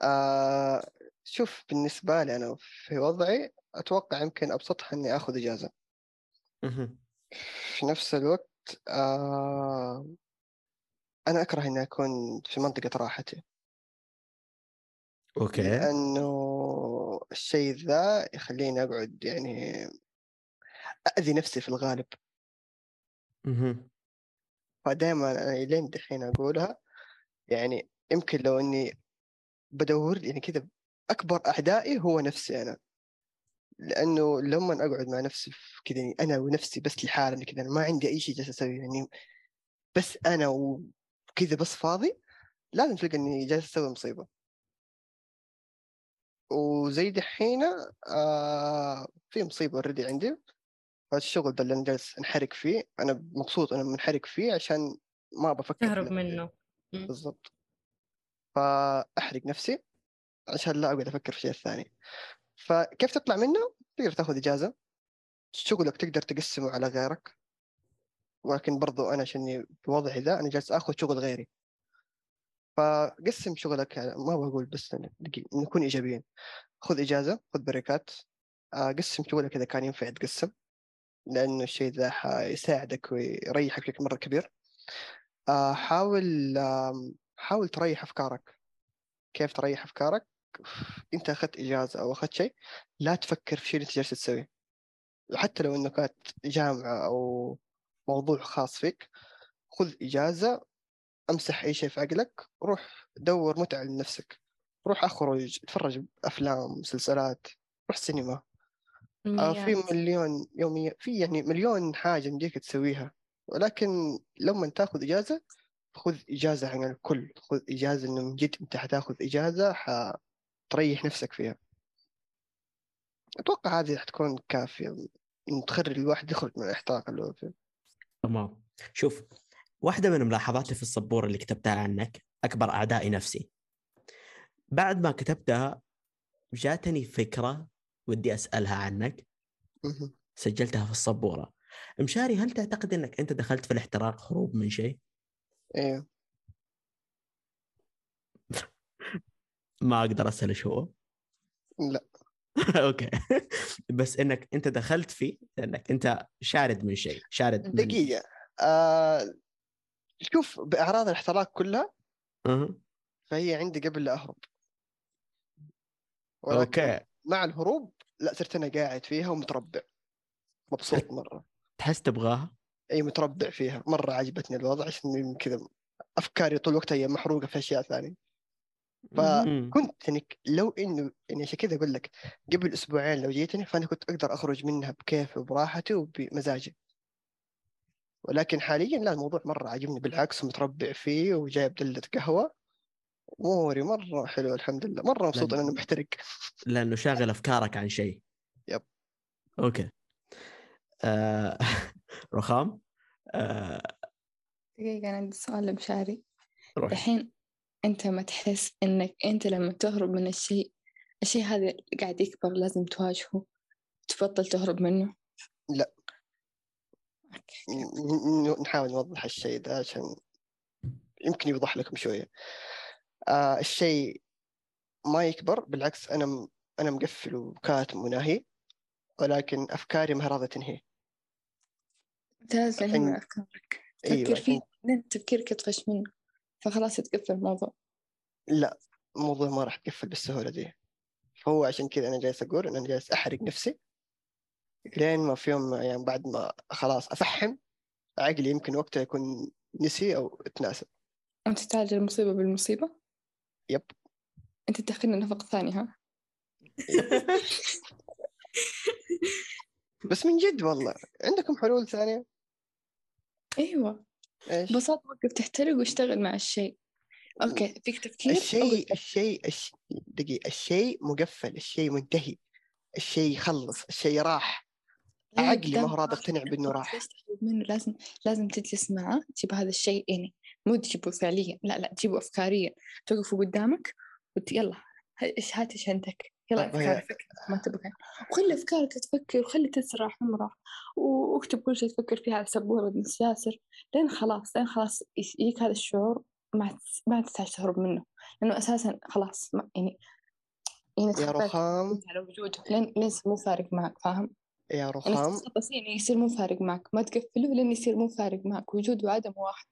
آه شوف بالنسبة لي أنا في وضعي أتوقع يمكن أبسطها إني آخذ إجازة. مهم. في نفس الوقت آه أنا أكره إني أكون في منطقة راحتي. okay. لأنه الشيء ذا يخليني أقعد يعني أذي نفسي في الغالب. فدائما أنا لين دحين أقولها يعني يمكن لو إني بدور يعني كذا أكبر أعدائي هو نفسي أنا. لأنه لما أقعد مع نفسي كذا يعني أنا ونفسي بس لحالي كذا ما عندي أي شيء جالس أسويه يعني. بس أنا وكذا بس فاضي لازم تلقى إني جالس أسوي مصيبة. وزي دحين آه في مصيبة اوريدي عندي. هذا الشغل ده اللي أنا جالس أنحرق فيه أنا مبسوط أنا منحرق فيه عشان ما بفكر تهرب منه. بالضبط. فأحرق نفسي عشان لا أقعد أفكر في الشيء الثاني فكيف تطلع منه؟ تقدر تاخذ إجازة. شغلك تقدر تقسمه على غيرك. ولكن برضو أنا عشان في وضعي ذا أنا جالس آخذ شغل غيري. فقسم شغلك على- ما بقول بس نكون إيجابيين. خذ إجازة خذ break ات. آه، قسم شغلك إذا كان ينفع تقسم. لأنه الشيء ذا حيساعدك ويريحك بشكل مرة كبير. آه، حاول حاول تريح أفكارك. كيف تريح أفكارك؟ أنت أخذت إجازة أو أخذت شيء لا تفكر في شيء أنت جالس تسويه. حتى لو إنه كانت جامعة أو موضوع خاص فيك خذ إجازة امسح أي شيء في عقلك روح دور متعة لنفسك. روح أخرج اتفرج افلام مسلسلات روح سينما. آه في. مليون يوميا في يعني مليون حاجة مديك تسويها. ولكن لما تاخذ إجازة خذ إجازة عن الكل. خذ إجازة إنه من جد أنت حتاخذ إجازة حتريح نفسك فيها. أتوقع هذه حتكون كافية. إن تخلي الواحد يخرج من الإحتراق اللي هو فيه. تمام. شوف واحدة من ملاحظاتي في السبورة اللي كتبتها عنك أكبر أعدائي نفسي. بعد ما كتبتها جاتني فكرة ودي أسألها عنك. سجلتها في السبورة مشاري هل تعتقد أنك أنت دخلت في الاحتراق هروب من شيء؟ أيوه [laughs] ما أقدر أسأل إيش هو. لا. [laughs] okay. [laughs] بس أنك أنت دخلت فيه لأنك أنت شارد من شيء شارد من دقيقة. آه شوف بأعراض الاحتراق كلها أه. فهي عندي قبل لا أهرب. ولكن okay. مع الهروب لا صرت أنا قاعد فيها ومتربع. مبسوط مرة. تحس تبغاها؟ أي متربع فيها. مرة عجبتني الوضع عشان كذا أفكاري طول الوقت هي محروقة في أشياء ثانية. ف- مم. كنت يعني لو إنه يعني عشان كذا أقول لك قبل أسبوعين لو جيتني فأنا كنت أقدر أخرج منها بكيفي وبراحتي وبمزاجي. ولكن حاليا لا الموضوع مرة عاجبني بالعكس متربع فيه وجايب دلة قهوة. اموري مرة حلوة الحمد لله. مرة مبسوط لأن- ان أنا محترق لأنه شاغل أفكارك عن شيء. يب. أوكي. آه... [laughs] رخام؟ آه... دقيقة أنا عندي سؤال لمشاري. الحين أنت ما تحس إنك أنت لما تهرب من الشيء الشيء هذا قاعد يكبر لازم تواجهه تبطل تهرب منه؟ لا. أوكي. نحاول نوضح الشيء ده عشان يمكن يوضح لكم شوية. آه الشيء ما يكبر بالعكس أنا أنا مقفل وكاتم وناهي ولكن أفكاري ما راضية تنهي. من الحين- أفكارك. أيوه تفكر فيه لين تفكيرك يطفش منه فخلاص تقفل الموضوع. لا الموضوع ما راح يقفل بالسهولة دي. فهو عشان كذا أنا جالس أقول إن أنا جالس أحرق نفسي. لين ما في يوم الأيام بعد ما خلاص افحم عقلي يمكن وقتها يكون نسي أو تناسب أنت تعالج المصيبة بالمصيبة؟ يب. أنت تدخلنا نفق ثاني ها؟ بس من جد والله. عندكم حلول ثانية؟ أيوة. ببساطة وقف تحترق واشتغل مع الشيء. أوكي فيك تفكير؟ الشيء. الشيء الش... دقيقة. الشيء مقفل الشيء منتهي. الشيء خلص الشيء راح. عقلي ما هو راضي. اقتنع بانه راح. منه؟ لازم لازم تجلس معه. تجيب هذا الشيء يعني مو تجيبه فعليا لا لا تجيبه أفكاريا توقفه قدامك وت... يلا إيش هات إيش عندك؟ يلا هي- أفكارك فكر ما تبغى. وخلي أفكارك تفكر وخلي تسرح و- واكتب كل شيء تفكر فيه على سبورة بنت ياسر. لين خلاص لين خلاص يجيك هذا الشعور ما ما تحتاج تهرب منه. لأنه أساسا خلاص ما يعني يعني يا رخام. على وجوده لين لين مو فارق معك فاهم؟ يا يعني رخام. يعني يصير مو فارق معك. ما تقفله لين يصير مو فارق معك. وجود وعدم واحد.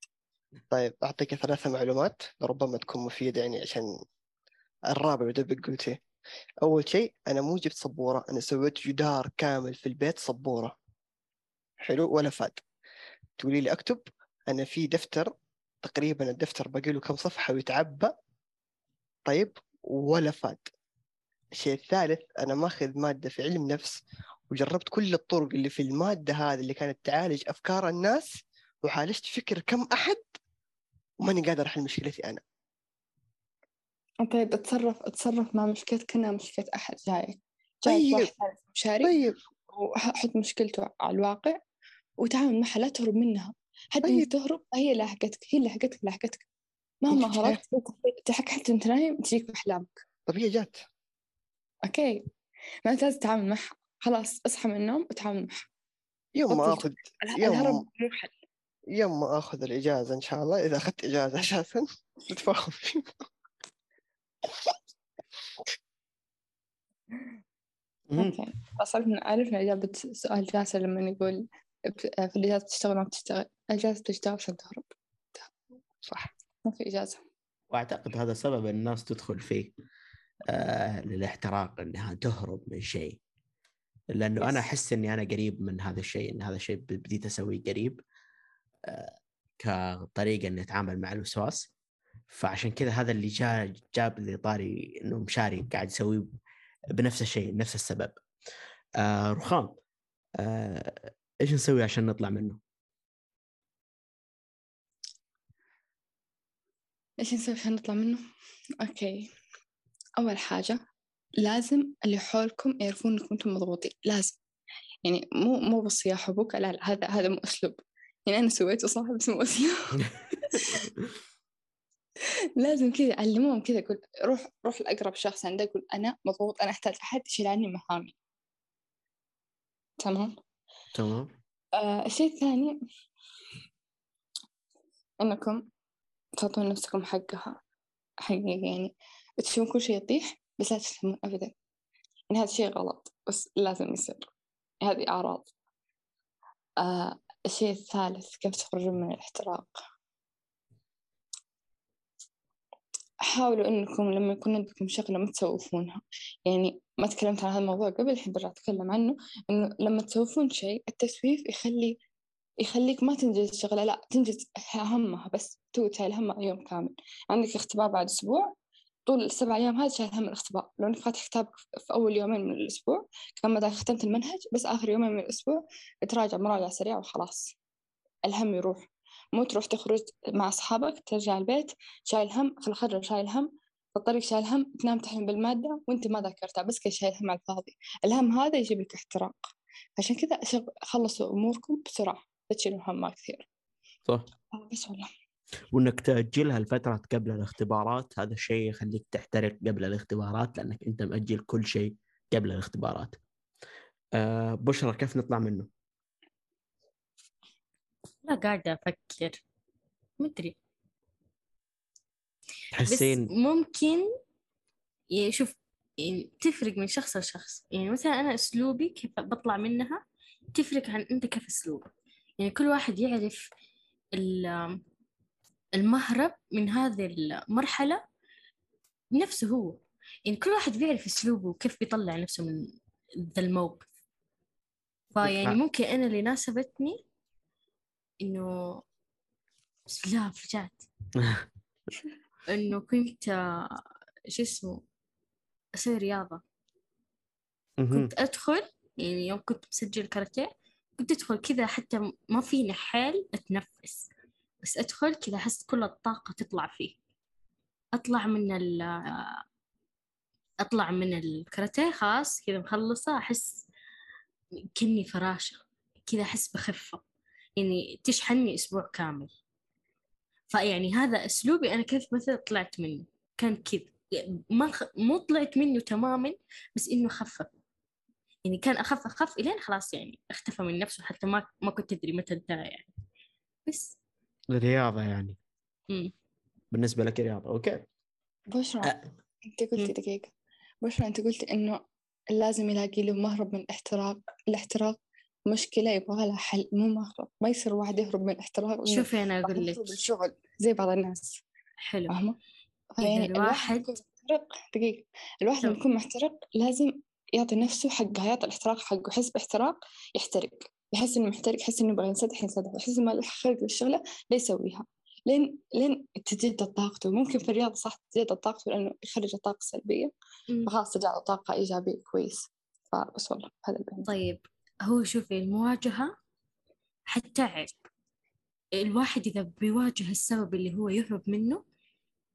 طيب أعطيك ثلاثة معلومات ربما تكون مفيدة يعني عشان الرابع بدبك قلتي أول شيء أنا مو جبت سبورة أنا سويت جدار كامل في البيت سبورة حلو ولا فاد؟ تقولي لي أكتب. أنا في دفتر تقريبا الدفتر باقي له كم صفحة ويتعبى. طيب ولا فاد؟ الشيء الثالث أنا ماخذ مادة في علم نفس وجربت كل الطرق اللي في المادة هذه اللي كانت تعالج أفكار الناس وعالجت فكر كم أحد. وماني قادر أحل مشكلتي أنا. طيب أتصرف أتصرف مع مشكلتك كأنها مشكلة أحد جايك جايك طيب. واحد مشاري طيب. وحط مشكلته على الواقع وتعامل معها لا تهرب منها. حتى طيب. تهرب هي لاحقتك هي لاحقتك لاحقتك مهما هربت تحك حتى أنت نايم تجيك بأحلامك. طب هي جات. okay. ما أنت لازم تتعامل معها. خلاص اصحى من النوم وتعامل معها. يوم ما اخذ يوم- الهرب مو حل. يوم ما آخذ الإجازة إن شاء الله إذا أخذت إجازة أساسا [laughs] نتفاهم فيه. [laughs] okay عرفنا عرفنا إجابة سؤال جاسر لما يقول في الإجازة بتشتغل ما بتشتغل؟ الإجازة بتشتغل عشان تهرب. صح. ما في إجازة. وأعتقد هذا سبب الناس تدخل فيه آه للاحتراق إنها تهرب من شيء. لأنه أنا. أحس إني أنا قريب من هذا الشيء إن هذا الشيء بديت اسويه قريب. كطريقة اني اتعامل مع الوسواس. فعشان كذا هذا اللي جاء جاب لي طاري إنه مشاري قاعد يسويه بنفس الشيء نفس السبب. آه رخام. آه إيش نسوي عشان نطلع منه؟ إيش نسوي عشان نطلع منه؟ أوكي. أول حاجة لازم اللي حولكم يعرفون إنكم أنتم مضغوطين. لازم. يعني مو مو يا حبوك لا لا هذا هذا مو أسلوب. يعني أنا سويته صح بس مو أسلوب لازم كذا علموهم كذا قول روح روح لأقرب شخص عندك قول أنا مضغوط أنا أحتاج أحد يشيل عني مهامي. تمام؟ تمام. آه الشيء الثاني إنكم تعطون نفسكم حقها حقيقة يعني. تشوفون كل شيء يطيح بس لا تفهمون أبدا. يعني هذا شيء غلط بس لازم يصير. هذه أعراض. آه الشيء الثالث كيف تخرجون من الاحتراق؟ حاولوا إنكم لما يكون عندكم شغلة ما تسوفونها. يعني ما تكلمت عن هذا الموضوع قبل الحين برجع أتكلم عنه إنه لما تسوفون شيء التسويف يخلي يخليك ما تنجز الشغلة لا تنجز همها بس تو شايل همها يوم كامل. عندك اختبار بعد أسبوع طول السبع أيام هذه شايل هم الاختبار لو إنك فاتح كتاب في أول يومين من الأسبوع كان بعد ختمت المنهج بس آخر يومين من الأسبوع تراجع مراجعة سريعة وخلاص. الهم يروح. مو تروح تخرج مع أصحابك ترجع البيت شايل هم في الخرج شايل هم في الطريق شايل هم تنام تحلم بالمادة وأنت ما ذاكرتها بس كي شايل هم على الفاضي. الهم هذا يجيب لك احتراق. عشان كذا خلصوا أموركم بسرعة لا تشيلوا هم كثير. صح. آه، بس والله. وإنك تأجلها لفترة قبل الاختبارات هذا الشيء يخليك تحترق قبل الاختبارات لأنك أنت مأجل كل شيء قبل الاختبارات. آه بشرى كيف نطلع منه؟ لا قاعدة أفكر. مدري. بس تحسين ممكن يعني شوف يعني تفرق من شخص لشخص. يعني مثلا أنا أسلوبي كيف بطلع منها تفرق عن أنت كيف أسلوبك يعني كل واحد يعرف المهرب من هذه المرحلة نفسه هو. يعني كل واحد بيعرف أسلوبه وكيف بيطلع نفسه من ذا الموقف. فيعني نعم. ممكن أنا اللي ناسبتني إنه بسم الله رجعت. [laughs] إنه كنت شو اسمه أسوي رياضة. كنت أدخل يعني يوم كنت بسجل كاراتيه كنت أدخل كذا حتى ما فيني حيل أتنفس. بس أدخل كذا أحس كل الطاقة تطلع فيه. أطلع من ال أطلع من الكاراتيه خلاص كذا مخلصة أحس كني فراشة. كذا أحس بخفة. يعني تشحنني أسبوع كامل. فيعني هذا أسلوبي أنا كيف مثلا طلعت منه. كان كذا. ما خ... مو طلعت منه تماما بس إنه خفف يعني كان أخف أخف إلين خلاص يعني اختفى من نفسه حتى ما ما كنت أدري متى انتهى يعني. بس. الرياضه يعني. مم. بالنسبة لك رياضة أوكي. بشرى أ- أنت قلتي مم. دقيقة. بشرى أنت قلتي إنه لازم يلاقي له مهرب من الاحتراق الاحتراق. مشكلة يبغى لها حل مو مهرب ما يصير واحد يهرب من الاحتراق شوفي أنا راح أقول لك. الشغل زي بعض الناس. حلو. فاهمة؟ إذا فيعني الواحد يكون محترق دقيقة. الواحد لما. يكون محترق لازم يعطي نفسه حقه يعطي الاحتراق حقه. يحس باحتراق يحترق. يحس إنه محترق يحس إنه يبغى ينسدح ينسدح. يحس إنه ما له خلق للشغلة لا يسويها. لين لين تتجدد طاقته ممكن في الرياضة صح تتجدد طاقته لأنه يخرج الطاقة السلبية. مم. فخلاص ترجع له طاقة إيجابية كويس. فبس والله هذا اللي عندي. طيب هو شوفي المواجهة حتتعب الواحد إذا بيواجه السبب اللي هو يهرب منه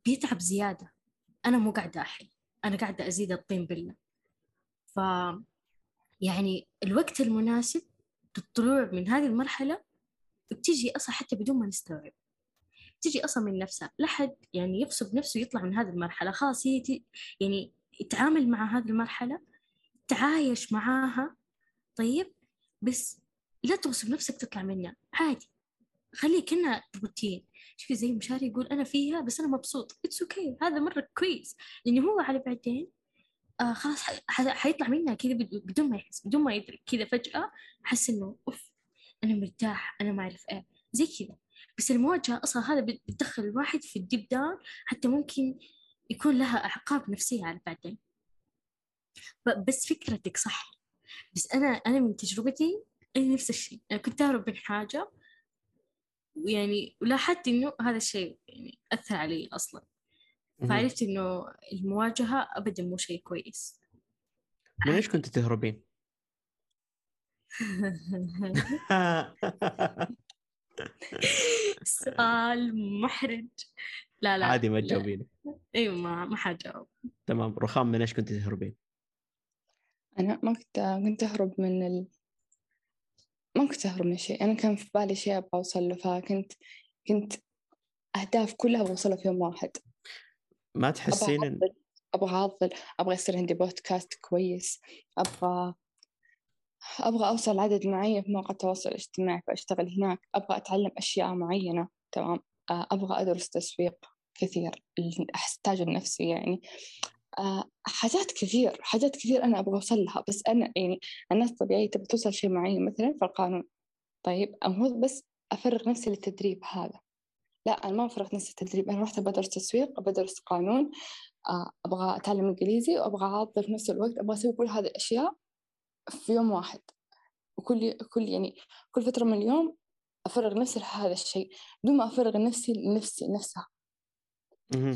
بيتعب زيادة. أنا مو قاعدة أحل. أنا قاعدة أزيد الطين بلة. ف يعني الوقت المناسب للطلوع من هذه المرحلة بتيجي أصلا حتى بدون ما نستوعب. تيجي أصلا من نفسها. لا حد يعني يغصب نفسه يطلع من هذه المرحلة. خلاص هي يعني يتعامل مع هذه المرحلة تعايش معاها. طيب بس لا تغصب نفسك تطلع منها. عادي. خليه كأنها روتين. شوفي زي مشاري يقول أنا فيها بس أنا مبسوط. it's okay. هذا مرة كويس. لأنه هو على بعدين آه خلاص حيطلع منها كذا بد- بدون ما يحس بدون ما يدرك كذا فجأة حس إنه أوف أنا مرتاح أنا ما أعرف إيه زي كذا. بس المواجهة أصلا هذا بت- بتدخل الواحد في الديب داون حتى ممكن يكون لها أعقاب نفسية على بعدين. بس فكرتك صح. بس أنا أنا من تجربتي أنا نفس الشيء. أنا كنت أهرب من حاجة ويعني ولاحظت إنه هذا الشيء يعني أثر علي أصلا. فعرفت إنه المواجهة أبدا مو شيء كويس. من إيش كنت تهربين؟ [laughs] سؤال محرج. لا لا. عادي ما لا. تجاوبين أيوه ما ما حجاوب تمام. رخام من إيش كنت تهربين؟ أنا ما كنت كنت أهرب من ال... ما كنت أهرب من شيء. أنا كان في بالي شيء أبغى أوصل له فكنت كنت أهداف كلها أبغى أوصلها في يوم واحد. ما تحسين إن... أعضل أبغى أعضل أبغى يصير عندي بودكاست كويس أبغى أبغى أوصل عدد معين في مواقع التواصل الاجتماعي فأشتغل هناك أبغى أتعلم أشياء معينة تمام؟ آه، أبغى أدرس تسويق كثير أحتاج النفسي يعني. آه، حاجات كثير حاجات كثير أنا أبغى أوصل لها بس أنا يعني الناس الطبيعية تبغى توصل شيء معين مثلا في القانون. طيب المفروض بس أفرغ نفسي للتدريب هذا. لا أنا ما فرغت نفسي التدريب أنا رحت بدرس تسويق بدرس قانون آه، أبغى أتعلم إنجليزي وأبغى أعضل في نفس الوقت أبغى أسوي كل هذه الأشياء في يوم واحد. وكل كل يعني كل فترة من اليوم أفرغ نفسي لهذا الشيء بدون ما أفرغ نفسي لنفسي نفسها.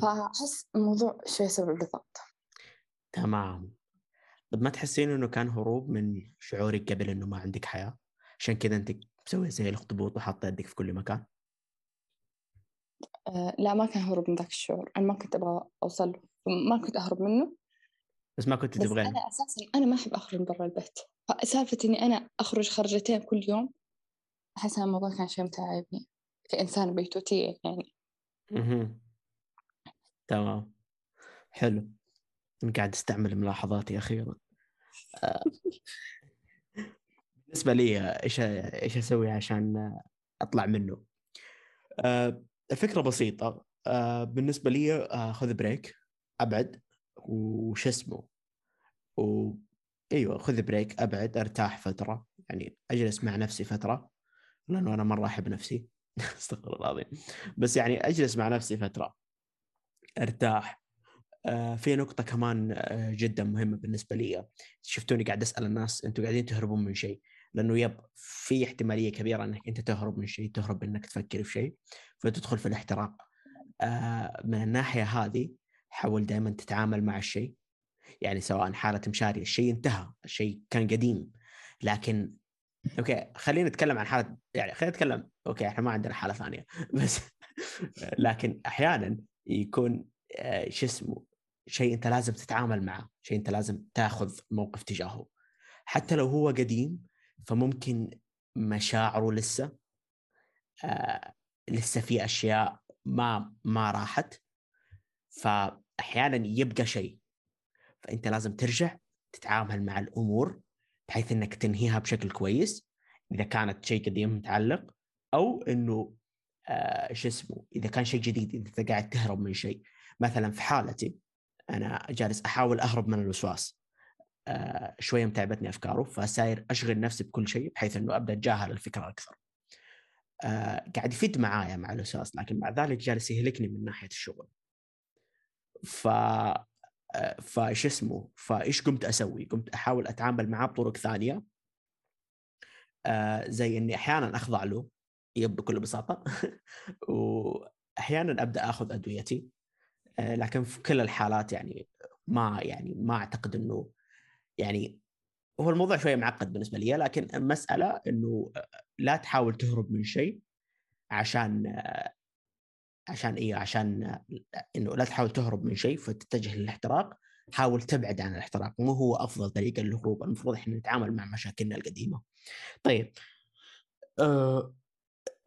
فأحس الموضوع شوي يسبب لي ضغط. تمام. طب ما تحسين إنه كان هروب من شعورك قبل إنه ما عندك حياة؟ عشان كذا أنت مسوية زي الاخطبوط وحاطة يدك في كل مكان. لا ما كان هروب من ذاك الشعور. أنا ما كنت أبغى أوصل له ما كنت أهرب منه. بس ما كنت تبغين. أنا أساسا أنا ما أحب أخرج من برا البيت. فسالفة إني أنا أخرج خرجتين كل يوم أحس أن الموضوع كان شيء متعبني. كإنسانة بيتوتية يعني. مهم. تمام. حلو. قاعد أستعمل ملاحظاتي أخيرا. آه. بالنسبة لي آه، إيش إيش أسوي عشان آه، أطلع منه؟ آه، الفكرة بسيطة. آه، بالنسبة لي آه، خذ break أبعد وش اسمه؟ و أيوه خذ break أبعد أرتاح فترة. يعني أجلس مع نفسي فترة لأنه أنا مرة أحب نفسي. [laughs] أستغفر الله العظيم. بس يعني أجلس مع نفسي فترة أرتاح. آه، في نقطة كمان آه، جدا مهمة بالنسبة لي. شفتوني قاعد أسأل الناس أنتم قاعدين تهربون من شيء؟ لأنه يب في احتمالية كبيرة إنك أنت تهرب من شيء تهرب إنك تفكر في شيء. فتدخل في الاحتراق. آه، من الناحية هذه حاول دائما تتعامل مع الشيء. يعني سواء حالة مشاري الشيء انتهى الشيء كان قديم. لكن okay خلينا نتكلم عن حالة يعني خلينا نتكلم okay إحنا ما عندنا حالة ثانية. [laughs] بس لكن أحيانا يكون آه، شو اسمه شيء أنت لازم تتعامل معه شيء أنت لازم تاخذ موقف تجاهه. حتى لو هو قديم فممكن مشاعره لسه آه لسه في أشياء ما ما راحت فاحيانا يبقى شيء. فأنت لازم ترجع تتعامل مع الأمور بحيث إنك تنهيها بشكل كويس إذا كانت شيء قديم متعلق أو إنه آه شو اسمه إذا كان شيء جديد إذا أنت قاعد تهرب من شيء. مثلا في حالتي أنا جالس أحاول أهرب من الوسواس. آه شوية متعبتني أفكاره فساير أشغل نفسي بكل شيء بحيث إنه أبدأ أتجاهل الفكرة أكثر. قاعد يفيد معايا مع الوسواس لكن مع ذلك جالس يهلكني من ناحية الشغل. ف آه، فايش اسمه؟ فايش قمت أسوي؟ قمت أحاول أتعامل معاه بطرق ثانية. آه زي إني أحيانا أخضع له بكل بساطة. [laughs] واحيانا أبدأ أخذ أدويتي. آه لكن في كل الحالات يعني ما يعني ما أعتقد إنه يعني هو الموضوع شوية معقد بالنسبة لي لكن المساله إنه لا تحاول تهرب من شيء عشان عشان إيه؟ عشان إنه لا تحاول تهرب من شيء فتتجه للاحتراق. حاول تبعد عن الاحتراق مو هو أفضل طريقة للهروب المفروض إحنا نتعامل مع مشاكلنا القديمة. طيب أه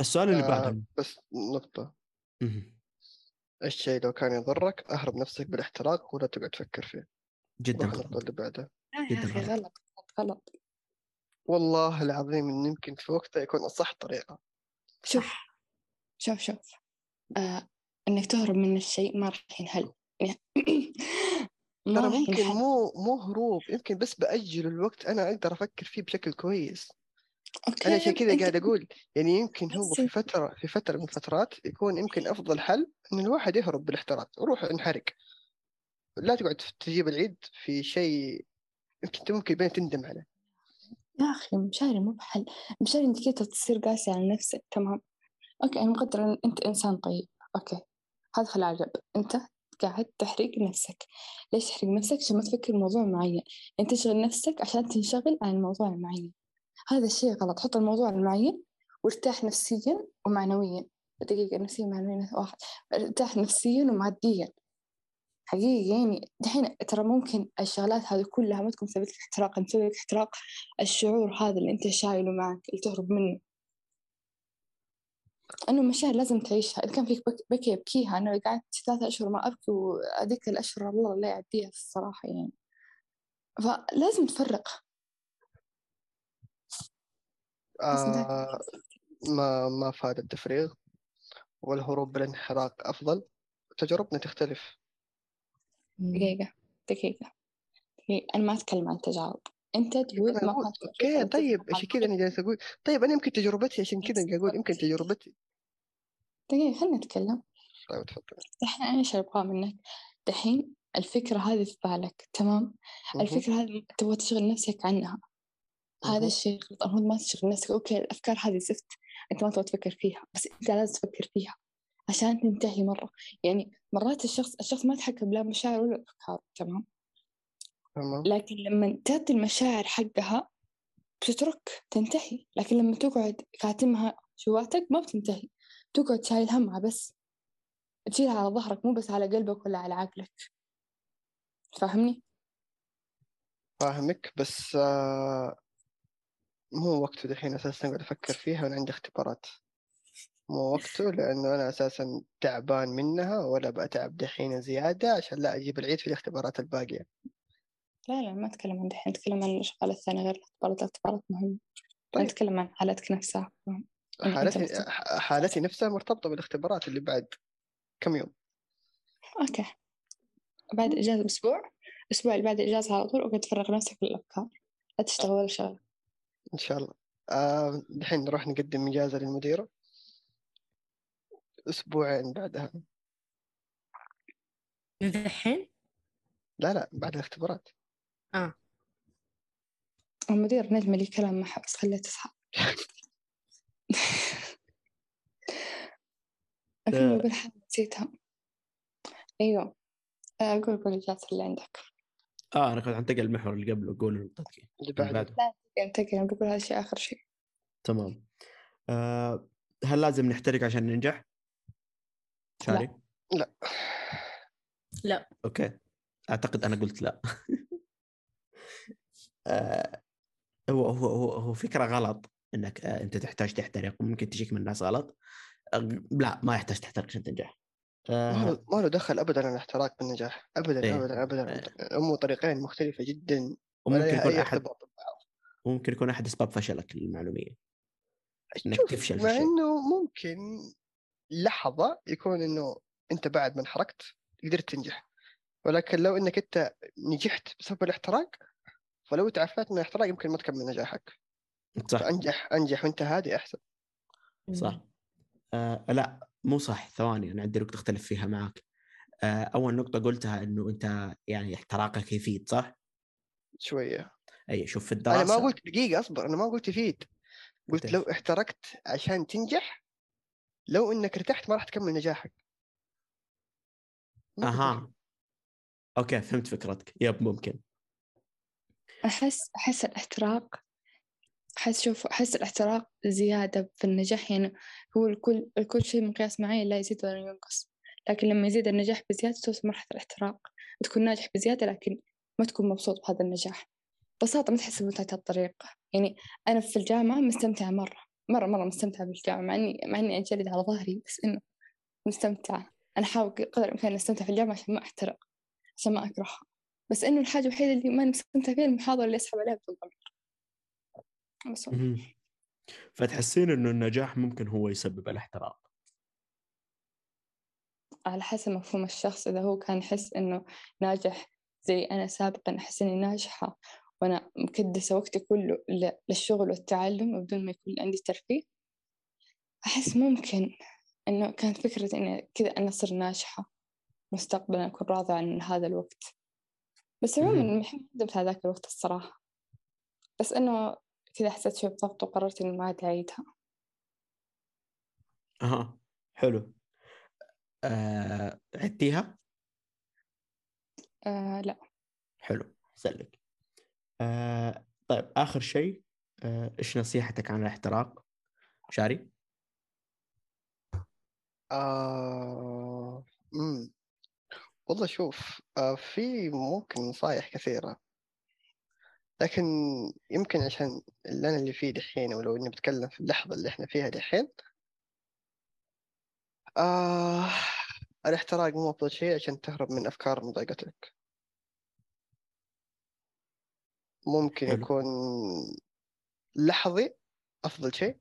السؤال اللي آه بعده. بس نقطة. مهم. الشيء لو كان يضرك أهرب نفسك بالاحتراق ولا تقعد تفكر فيه؟ جدا غلط اللي بعدها. جداً غلط. غلط. والله العظيم إن يمكن في وقتها يكون أصح طريقة. شوف شوف شوف. آه إنك تهرب من الشيء ما راح ينحل. [clears throat] ترى ممكن مو مو هروب يمكن بس بأجل الوقت أنا أقدر أفكر فيه بشكل كويس. أوكي أنا عشان كذا قاعد أقول يعني يمكن هو في فترة في فترة من الفترات يكون يمكن أفضل حل إن الواحد يهرب بالاحتراق روح انحرق. لا تقعد تجيب العيد في شيء يمكن أنت ممكن بعدين تندم عليه. يا أخي مشاري مو بحل. مشاري أنت كده تصير قاسي على نفسك. تمام. okay أنا مقدرة إن أنت إنسان طيب. okay. هذا في العجب. أنت قاعد تحرق نفسك. ليش تحرق نفسك؟ عشان ما تفكر موضوع معين. أنت تشغل نفسك عشان تنشغل عن الموضوع المعين. هذا الشيء غلط. حط الموضوع المعين وارتاح نفسيا ومعنويا. دقيقة نفسيا ومعنويا واحد. ارتاح نفسيا وماديا. حقيقي يعني دحين ترى ممكن الشغلات هذه كلها ما تكون مسببت لك احتراق مسوي لك احتراق الشعور هذا اللي أنت شايله معك اللي تهرب منه. إنه مشاعر لازم تعيشها. إذا كان فيك بك- بكي ابكيها أنا قعدت ثلاثة أشهر ما أبكي وهذيك الأشهر الله لا يعديها الصراحة يعني. فلازم تفرق. آه ما ما فاد التفريغ. والهروب بالانحراق أفضل. تجربنا تختلف. دقيقة دقيقة دقيقة. أنا ما أتكلم عن تجارب أنت تقول ما أوكي طيب عشان كذا أنا جالس أقول. طيب أنا يمكن تجربتي عشان كذا أقول يمكن تجربتي. دقيقة خلينا نتكلم. طيب تفضل. دحين أنا إيش أبغى منك؟ دحين الفكرة هذه في بالك تمام. الفكرة هذه تبغى تشغل نفسك عنها. هذا. الشيء غلط المفروض ما تشغل نفسك. أوكي الأفكار هذه زفت أنت ما تبغى تفكر فيها بس أنت لازم تفكر فيها. عشان تنتهي مرة. يعني مرات الشخص الشخص ما يتحكم لا مشاعر ولا أفكار تمام؟ تمام. لكن لما تعطي المشاعر حقها بتترك تنتهي. لكن لما تقعد كاتمها جواتك ما بتنتهي. تقعد شايل همها بس. تشيلها على ظهرك مو بس على قلبك ولا على عقلك. فاهمني؟ فاهمك. بس آه، مو وقته دحين أساسا قاعد أفكر فيها وأنا عندي اختبارات. مو وقته لأنه أنا أساسا تعبان منها ولا بتعب دحين زيادة عشان لا أجيب العيد في الاختبارات الباقية. لا لا ما أتكلم عن دحين أتكلم عن الأشغال الثانية غير الاختبارات. الاختبارات مهمة أنا طيب. أتكلم عن حالتك نفسها. يعني حالتي حالتي نفسها مرتبطة بالاختبارات اللي بعد كم يوم. أوكي. بعد إجازة بأسبوع الأسبوع اللي بعد الإجازة على طول وقت تفرغ نفسك للأفكار. لا تشتغل ولا شغل. إن شاء الله. آه، دحين نروح نقدم إجازة للمديرة. أسبوعين بعدها. من الحين لا لا بعد الاختبارات. المدير نجم لي كلام معها بس خليه تصحى. أكمل [laughs] أقول حاجة نسيتها. أيوه. أقول قول الجلسة اللي عندك. آه أنا كنت أنتقل المحور اللي قبله. قول نقطتك اللي اللي بعده. بعده. أنتقل بقول هذا الشيء آخر شيء. تمام. آه هل لازم نحترق عشان ننجح؟ شاري؟ لا. لا. أوكي. أعتقد أنا قلت لا. [laughs] آه هو هو هو هو فكرة غلط إنك آه أنت تحتاج تحترق وممكن تجيك من الناس غلط آه لا ما يحتاج تحترق عشان تنجح. ما آه له ما له دخل ابدا الاحتراق بالنجاح. ابدا إيه. ابدا ابدا. هم طريقين مختلفة جدا. وممكن يكون أحد ممكن يكون أحد أسباب فشلك المعلوميه إنك تفشل مع إنه ممكن لحظة يكون إنه أنت بعد ما انحرقت قدرت تنجح. ولكن لو إنك أنت نجحت بسبب الاحتراق فلو تعافيت من الاحتراق يمكن ما تكمل نجاحك. صح. فأنجح أنجح وأنت هادي أحسن. صح. آه لا مو صح. ثواني أنا عندي نقطة أختلف فيها معك آه أول نقطة قلتها إنه أنت يعني احتراقك يفيد صح؟ شوية. أي شوف في أنا الدراسة ما قلت دقيقة أصبر أنا ما قلت يفيد. قلت؟ لو احترقت عشان تنجح لو إنك ارتحت ما راح تكمل نجاحك. أها. أوكي فهمت فكرتك. يب ممكن. أحس أحس الاحتراق أحس شوف أحس الاحتراق زيادة في النجاح. يعني هو الكل الكل شيء مقياس معين لا يزيد ولا ينقص. لكن لما يزيد النجاح بزيادة توصل مرحلة الاحتراق. تكون ناجح بزيادة لكن ما تكون مبسوط بهذا النجاح. ببساطة ما تحس بمتعة الطريق يعني أنا في الجامعة مستمتعة مرة. مرة مرة مستمتعة بالجامعة مع إني مع إني أجلد على ظهري بس إنه مستمتعة. أنا أحاول قدر الإمكان أستمتع في الجامعة عشان ما أحترق عشان ما أكرهها. بس إنه الحاجة الوحيدة اللي ما مستمتعة فيها المحاضرة اللي أسحب عليها بدون ضمير بس. فتحسين إنه النجاح ممكن هو يسبب الاحتراق. على حسب مفهوم الشخص. إذا هو كان يحس إنه ناجح زي أنا سابقا أحس إني ناجحة وأنا مكدسة وقتي كله للشغل والتعلم بدون ما يكون عندي ترفيه. أحس ممكن إنه كانت فكرة إني كذا أنا أصير ناجحة مستقبلا أكون راضية عن هذا الوقت. بس عموما ندمت على ذاك الوقت الصراحة. بس إنه كذا حسيت شوي بضغط وقررت إني ما عاد أعيدها. أها حلو. آه عدتيها؟ آه لا. حلو سلك. آه طيب آخر شيء آه إيش نصيحتك عن الاحتراق؟ شاري؟ آه... والله شوف آه في ممكن نصايح كثيرة. لكن يمكن عشان اللي أنا اللي فيه دحين ولو إني بتكلم في اللحظة اللي إحنا فيها دحين. آه... الاحتراق مو أفضل شيء عشان تهرب من أفكار مضايقتك. ممكن حلو. يكون لحظي أفضل شيء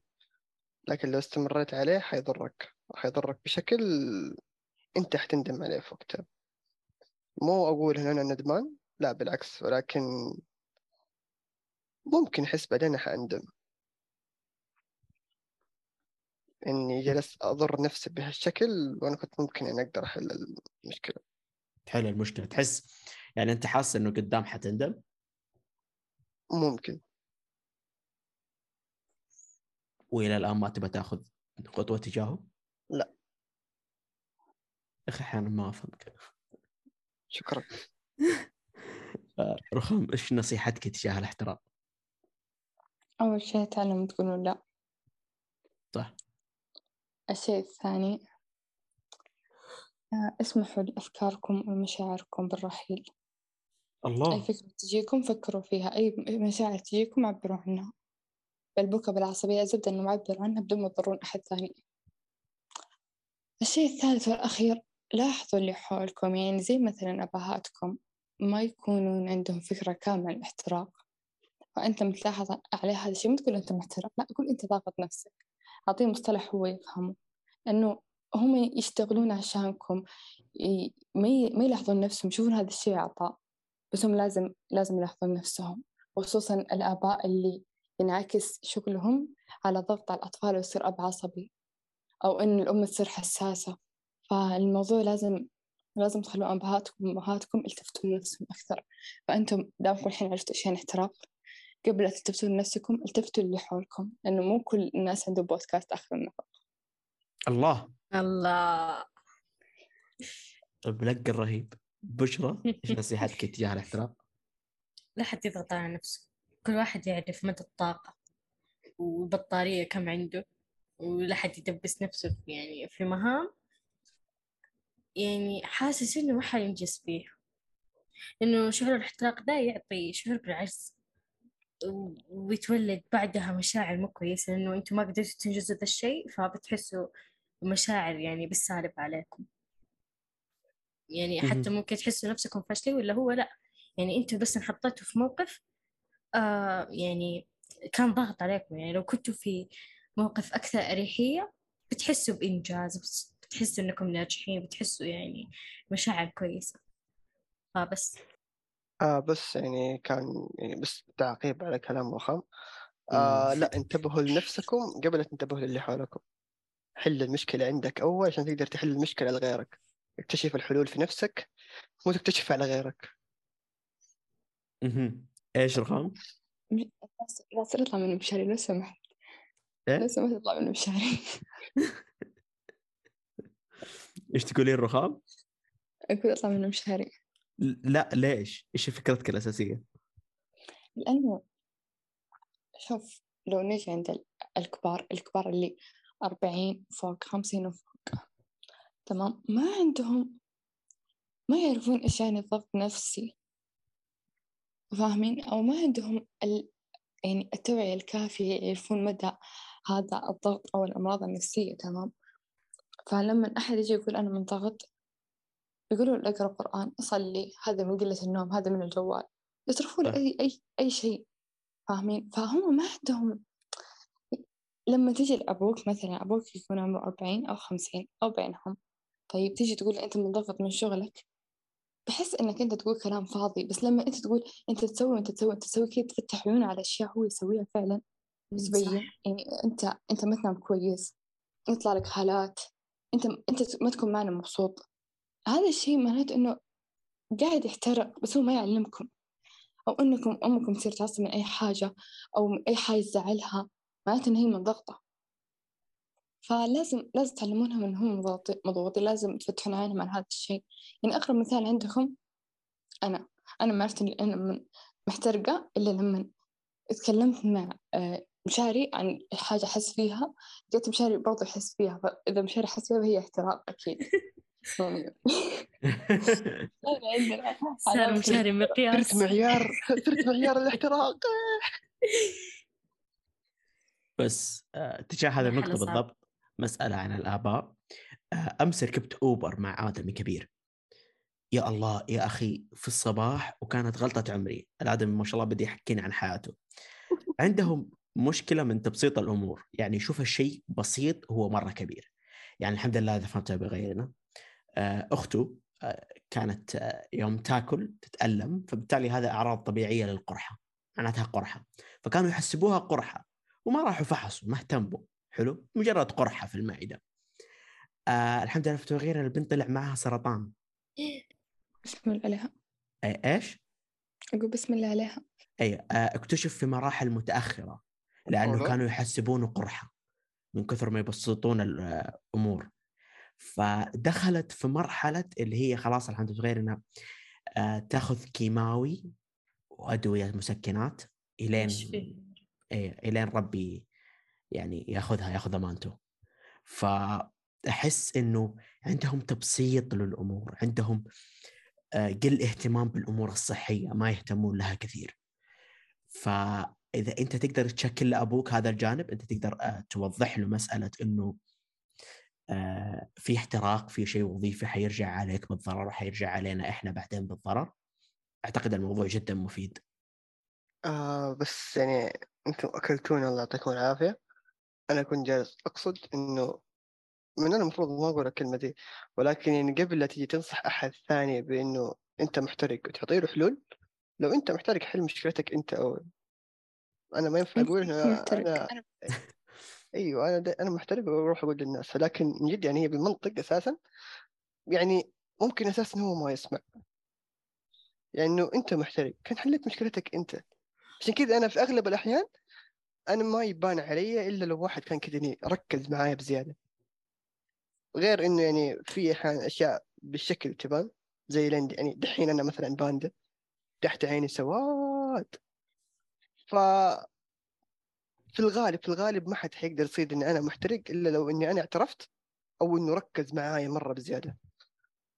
لكن لو استمريت عليه حيضرك حيضرك بشكل أنت حتندم عليه في وقتها مو أقول إن أنا ندمان لا بالعكس ولكن ممكن أحس بعدين حأندم. إني جلست أضر نفسي بهالشكل وأنا كنت ممكن إني أقدر أحل المشكلة. تحل المشكلة. تحس يعني أنت حاسس إنه قدام حتندم؟ ممكن. وإلى الآن ما تبى تأخذ خطوة تجاهه؟ لا. يا أخي أحيانا ما أفهمك. شكرا. [laughs] آه، رخام إيش نصيحتك تجاه الاحتراق؟ أول شيء تعلم تقولوا لا. صح. الشيء الثاني آه، اسمحوا لأفكاركم ومشاعركم بالرحيل. أي الله. فكرة تجيكم فكروا فيها أي مشاعر تجيكم عبروا عنها. بالبكا بالعصبية زبدة إنه معبر عنها بدون ما تضرون أحد ثاني. الشيء الثالث والأخير لاحظوا اللي حولكم يعني زي مثلا أبهاتكم ما يكونون عندهم فكرة كاملة عن الاحتراق. فأنت متلاحظ عليه هذا الشيء ما تقول أنت محترق لا قول أنت ضاغط نفسك. أعطيه مصطلح هو يفهمه إنه هم يشتغلون عشانكم ي- ما ي- ما يلاحظون نفسهم يشوفون هذا الشيء عطاء. بس هم لازم لازم يلاحظون نفسهم وخصوصا الآباء اللي ينعكس شغلهم على ضغط على الأطفال ويصير أب عصبي أو إن الأم تصير حساسة. فالموضوع لازم لازم تخلوا أبهاتكم وأمهاتكم يلتفتوا لنفسهم أكثر. فأنتم دامكم الحين عرفتوا إيش يعني احتراق قبل لا تلتفتوا لنفسكم التفتوا اللي حولكم لأنه مو كل الناس عندهم بودكاست آخر النفق الله. الله. بلق الرهيب. بشرى [laughs] إيش نصيحتك تجاه الاحتراق؟ لا حد يضغط على نفسه. كل واحد يعرف مدى الطاقة والبطارية كم عنده ولا حد يدبس نفسه في يعني في مهام. يعني حاسس إنه ما حينجز فيه. إنه شعور الاحتراق ده يعطي شعور بالعجز ويتولد بعدها مشاعر مو كويسة. لأنه أنتوا ما قدرتوا تنجزوا ذا الشيء فبتحسوا مشاعر يعني بالسالب عليكم. يعني حتى. ممكن تحسوا نفسكم فاشلين ولا هو لا. يعني أنتوا بس انحطيتوا في موقف آه يعني كان ضغط عليكم. يعني لو كنتوا في موقف أكثر أريحية بتحسوا بإنجاز بس- بتحسوا إنكم ناجحين بتحسوا يعني مشاعر كويسة. فبس آه بس يعني كان يعني بس تعقيب على كلام وخام آه. لا انتبهوا لنفسكم قبل لا تنتبهوا للي حولكم. حل المشكلة عندك أول عشان تقدر تحل المشكلة لغيرك. اكتشف الحلول في نفسك مو تكتشف على غيرك مهم. إيش رقم؟ لا لا تصير اطلع من مشاري لو سمحت لو إيه؟ سمحت اطلع من مشاري [laughs] إيش تقولين رخام؟ أقول أطلع من مشاري لا ليش؟ إيش فكرتك الأساسية؟ لأنه شوف لو نجي عند ال- الكبار الكبار اللي أربعين فوق خمسين وفوق تمام؟ ما عندهم ما يعرفون إيش يعني ضغط نفسي. فاهمين؟ أو ما عندهم ال... يعني التوعية الكافية يعرفون مدى هذا الضغط أو الأمراض النفسية تمام؟ فلما أحد يجي يقول أنا منضغط يقولوا له اقرأ قرآن صلي هذا من قلة النوم هذا من الجوال. يصرفوا له. أي أي أي شيء. فاهمين؟ فهم ما عندهم. لما تجي لأبوك مثلا أبوك يكون عمره أربعين أو خمسين أو بينهم. طيب تيجي تقول أنت منضغط من شغلك بحس إنك أنت تقول كلام فاضي بس لما أنت تقول أنت تسوي وأنت تسوي أنت تسوي كذا تفتح عيونه على أشياء هو يسويها فعلا تبين يعني أنت أنت ما تنام كويس يطلع لك حالات أنت أنت ما تكون معنا مبسوط. هذا الشيء معناته إنه قاعد يحترق بس هو ما يعلمكم. أو إنكم أمكم تصير تعصب من أي حاجة أو من أي حاجة تزعلها معناته إن هي منضغطة فلازم لازم تعلمونهم إن هم مضغوطين لازم تفتحون عينهم عن هذا الشيء. يعني أقرب مثال عندكم أنا أنا ما عرفت إني أنا من محترقة إلا لما تكلمت مع آه، مشاري عن حاجة أحس فيها. جت مشاري برضه يحس فيها فإذا مشاري حس فيها فهي احتراق أكيد. [laughs] صار مشاري مقياس. صرت معيار صرت معيار الاحتراق. [laughs] بس آه، تجاه هذه النقطة. بالضبط مسألة عن الآباء آه، أمس ركبت أوبر مع آدمي كبير. يا الله يا أخي في الصباح وكانت غلطة عمري. الآدمي ما شاء الله بدي يحكينا عن حياته. عندهم مشكلة من تبسيط الأمور. يعني شوف الشيء بسيط هو مرة كبير. يعني الحمد لله هذا فهمتها بغيرنا. آه، أخته آه، كانت يوم تاكل تتألم فبالتالي هذا أعراض طبيعية للقرحة. معناتها قرحة. فكانوا يحسبوها قرحة. وما راحوا فحصوا ما اهتموا. حلو مجرد قرحة في المعدة آه الحمد لله فتوى غير البنت طلع معها سرطان بسم الله عليها أي إيش؟ أقول بسم الله عليها أي آه اكتشف في مراحل متأخرة لأنه والله؟ كانوا يحسبونه قرحة من كثر ما يبسطون الأمور فدخلت في مرحلة اللي هي خلاص الحمد لله غير إنها آه تأخذ كيماوي وأدوية مسكنات فيه؟ إيه إلين ربي يعني ياخذها ياخذ أمانته. ف احس إنه عندهم تبسيط للأمور عندهم آه، قل اهتمام بالأمور الصحية ما يهتمون لها كثير. فإذا أنت تقدر تشكل لأبوك هذا الجانب أنت تقدر آه، توضح له مسألة إنه آه، في احتراق في شيء وظيفي حيرجع عليك بالضرر حيرجع علينا إحنا بعدين بالضرر. أعتقد الموضوع جدا مفيد. آه بس يعني أنتم أكلتونا الله يعطيكم العافية. أنا كنت جالس أقصد إنه من أنا المفروض ما أقول الكلمة دي ولكن يعني قبل لا تيجي تنصح أحد ثاني بإنه أنت محترق وتعطي له حلول لو أنت محترق حل مشكلتك أنت اول أنا ما ينفع أقول إنه محترق. أنا أيوه أنا دا أنا محترق وأروح أقول للناس ولكن من جد يعني هي بالمنطق أساسا يعني ممكن أساسا هو ما يسمع يعني إنه أنت محترق كان حليت مشكلتك أنت عشان كذا أنا في أغلب الأحيان أنا ما يبان علي إلا لو واحد كان كذا ركز معايا بزيادة. غير إنه يعني في أشياء بالشكل تبان زي لندي يعني دحين أنا مثلا باندا تحت عيني سواد. ف في الغالب في الغالب ما حد حيقدر يصيد إني أنا محترق إلا لو إني أنا اعترفت أو إنه ركز معايا مرة بزيادة.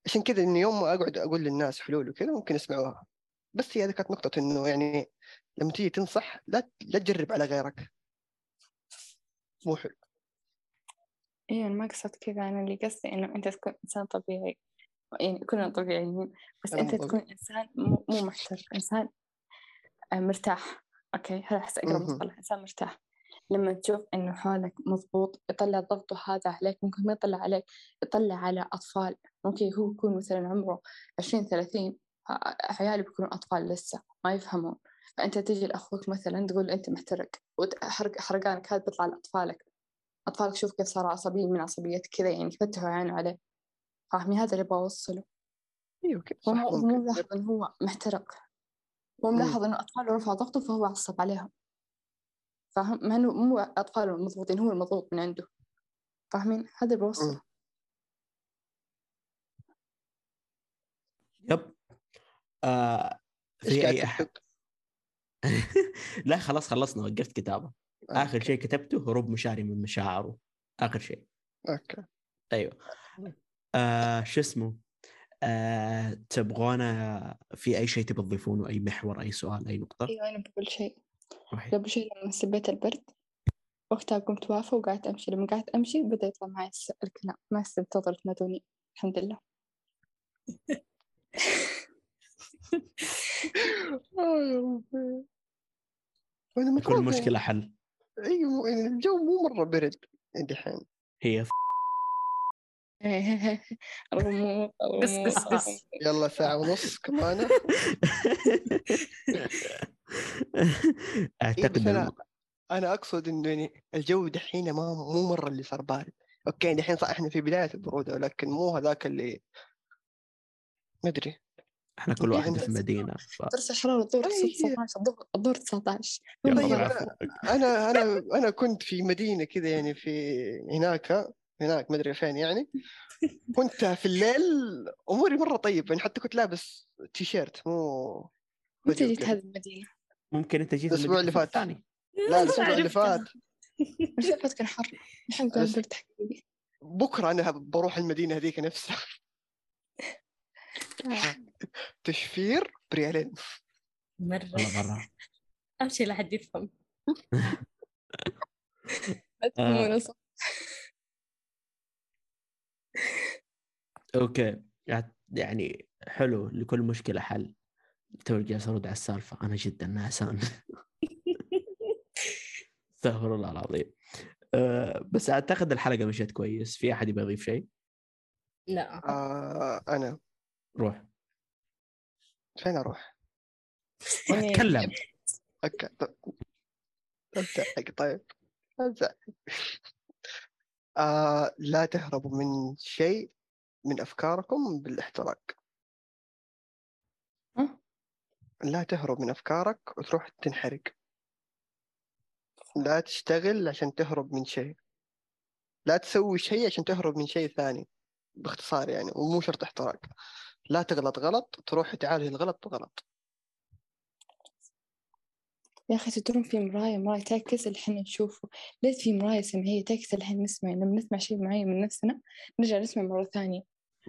عشان كذا إني يوم ما أقعد أقول للناس حلول وكذا ممكن يسمعوها بس هي هذه كانت نقطة إنه يعني لما تيجي تنصح لا لا تجرب على غيرك. مو حلو. أيوه قصدت كذا. أنا اللي قصدي إنه أنت تكون إنسان طبيعي. يعني كلنا طبيعيين بس أنت طبيعي. تكون إنسان مو مو محتر. إنسان آه، مرتاح. أوكي هذا احس اقرب. مصطلح إنسان مرتاح. لما تشوف إنه حالك مضبوط يطلع ضغطه هذا عليك. ممكن ما يطلع عليك يطلع على أطفال. ممكن هو يكون مثلا عمره عشرين ثلاثين عيالي بيكونوا أطفال لسه ما يفهمون. فأنت تجي لأخوك مثلا تقول أنت محترق وحرق حرقانك هذا بيطلع لاطفالك أطفالك. شوف كيف صاروا عصبيين من عصبيتك كذا يعني فتحوا عينه عليه. فاهمين هذا اللي بوصله إيوه كذا هو مو ملاحظ إنه هو محترق. هو مم. ملاحظ إنه اطفاله رفعوا ضغطه فهو عصب عليهم. فاهم؟ مع إنه مو اطفاله المضغوطين هو المضغوط من عنده. فاهمين؟ هذا اللي بوصله. يب. آه في أي أحد؟ لا خلاص خلصنا وقفت كتابة. آخر شيء كتبته هروب مشاري من مشاعره. آخر شيء. أوكي. أيوه. آه شو اسمه؟ آه تبغونا في أي شيء تبي تضيفونه؟ أي محور أي سؤال أي نقطة؟ أيوه أنا بقول شيء. قبل شيء لما سبيت البرد وقتها قمت واقفة وقعدت أمشي. لما قعدت أمشي بدأ يطلع معي الس- الكلام ما استنتظر تنادوني الحمد لله [laughs] آه يا ربي وأنا كل مشكله حل. أيوه يعني الجو مو مرة برد دحين هي ف... رموق قص رموق قص قص يلا ساعة ونص كمان. [laughs] أعتقد بس أنا- أنا أقصد انه يعني الجو دحين ما مو مرة اللي صار بارد. أوكي دحين صح إحنا في بداية البرودة ولكن مو هذاك اللي ما أدري. إحنا كل واحد في مدينة ف... درجة الحرارة الظهر أي. 19 الظهر الظهر 19 يلا طيب بالعافية. أنا [laughs] أنا أنا كنت في مدينة كذا يعني في هناك هناك ما أدري فين يعني كنت في الليل أموري مرة طيب يعني حتى كنت لابس تيشيرت مو متى جيت. هذه المدينة؟ ممكن أنت جيت الأسبوع اللي فات. الثاني لا الأسبوع اللي. فات الأسبوع كان حر الحين برد حقيقي بكرة أنا بروح المدينة هذيك نفسها [laughs] تشفير بريالين. مرة. والله برا [laughs] أمشي لحد يفهم. لا تفهمون صح okay. يعني حلو. لكل مشكلة حل. تو جالس ارد على السالفة. أنا جدا نعسان [laughs] استغفر الله العظيم. أه بس أعتقد الحلقة مشيت كويس. في أحد يبغى يضيف شيء؟ لا. آه أنا. روح. فين أروح؟ يعني تكلم أوكي. طيب أزعق طيب. آه لا تهربوا من شيء من أفكاركم بالاحتراق؟ لا تهرب من أفكارك وتروح تنحرق. لا تشتغل عشان تهرب من شيء. لا تسوي شيء عشان تهرب من شيء ثاني باختصار يعني ومو شرط احتراق. لا تغلط غلط تروح تعالج الغلط بغلط يا أخي تدرون في مراية مراية تعكس اللي إحنا نشوفه. ليش في مراية سمعية تعكس اللي إحنا نسمع لما نسمع شيء معين من نفسنا نرجع نسمع مرة ثانية.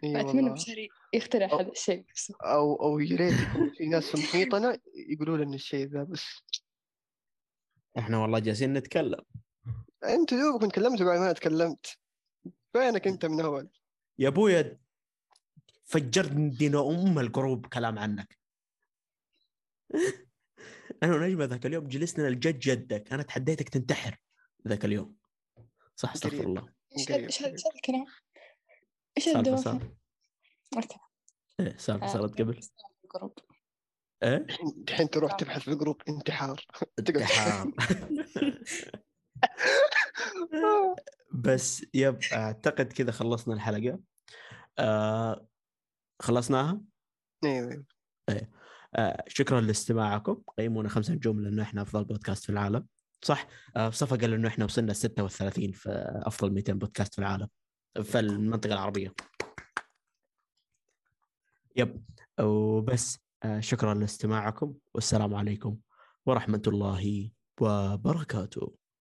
فأتمنى والله. بشري يخترع أو- هذا الشيء أو أو يا ريت في ناس في محيطنا يقولوا لنا الشيء ذا بس. إحنا والله جالسين نتكلم. أنت دوبك تكلمت بعد ما تكلمت. فينك أنت من أول؟ يا ابويا فجرت دينا أم القروب كلام عنك. [laughs] أنا ونجمة ذاك اليوم جلسنا لجد جدك أنا تحديتك تنتحر ذاك اليوم. صح استغفر. الله. إيش هذا الكلام؟ سالفه الدوافع؟ إيه سالفه صارت قبل. إيه؟ الحين تروح تبحث في جروب انتحار. [laughs] انتحار. [laughs] بس يب أعتقد كذا خلصنا الحلقة. آه خلصناها؟ أيوه آه شكرا لاستماعكم. قيمونا خمسة نجوم لأنه إحنا أفضل بودكاست في العالم. صح؟ آه صفا قال إنه إحنا وصلنا 36 في افضل 200 بودكاست في العالم. في المنطقة العربية. يب. وبس آه شكرا لاستماعكم. والسلام عليكم ورحمة الله وبركاته.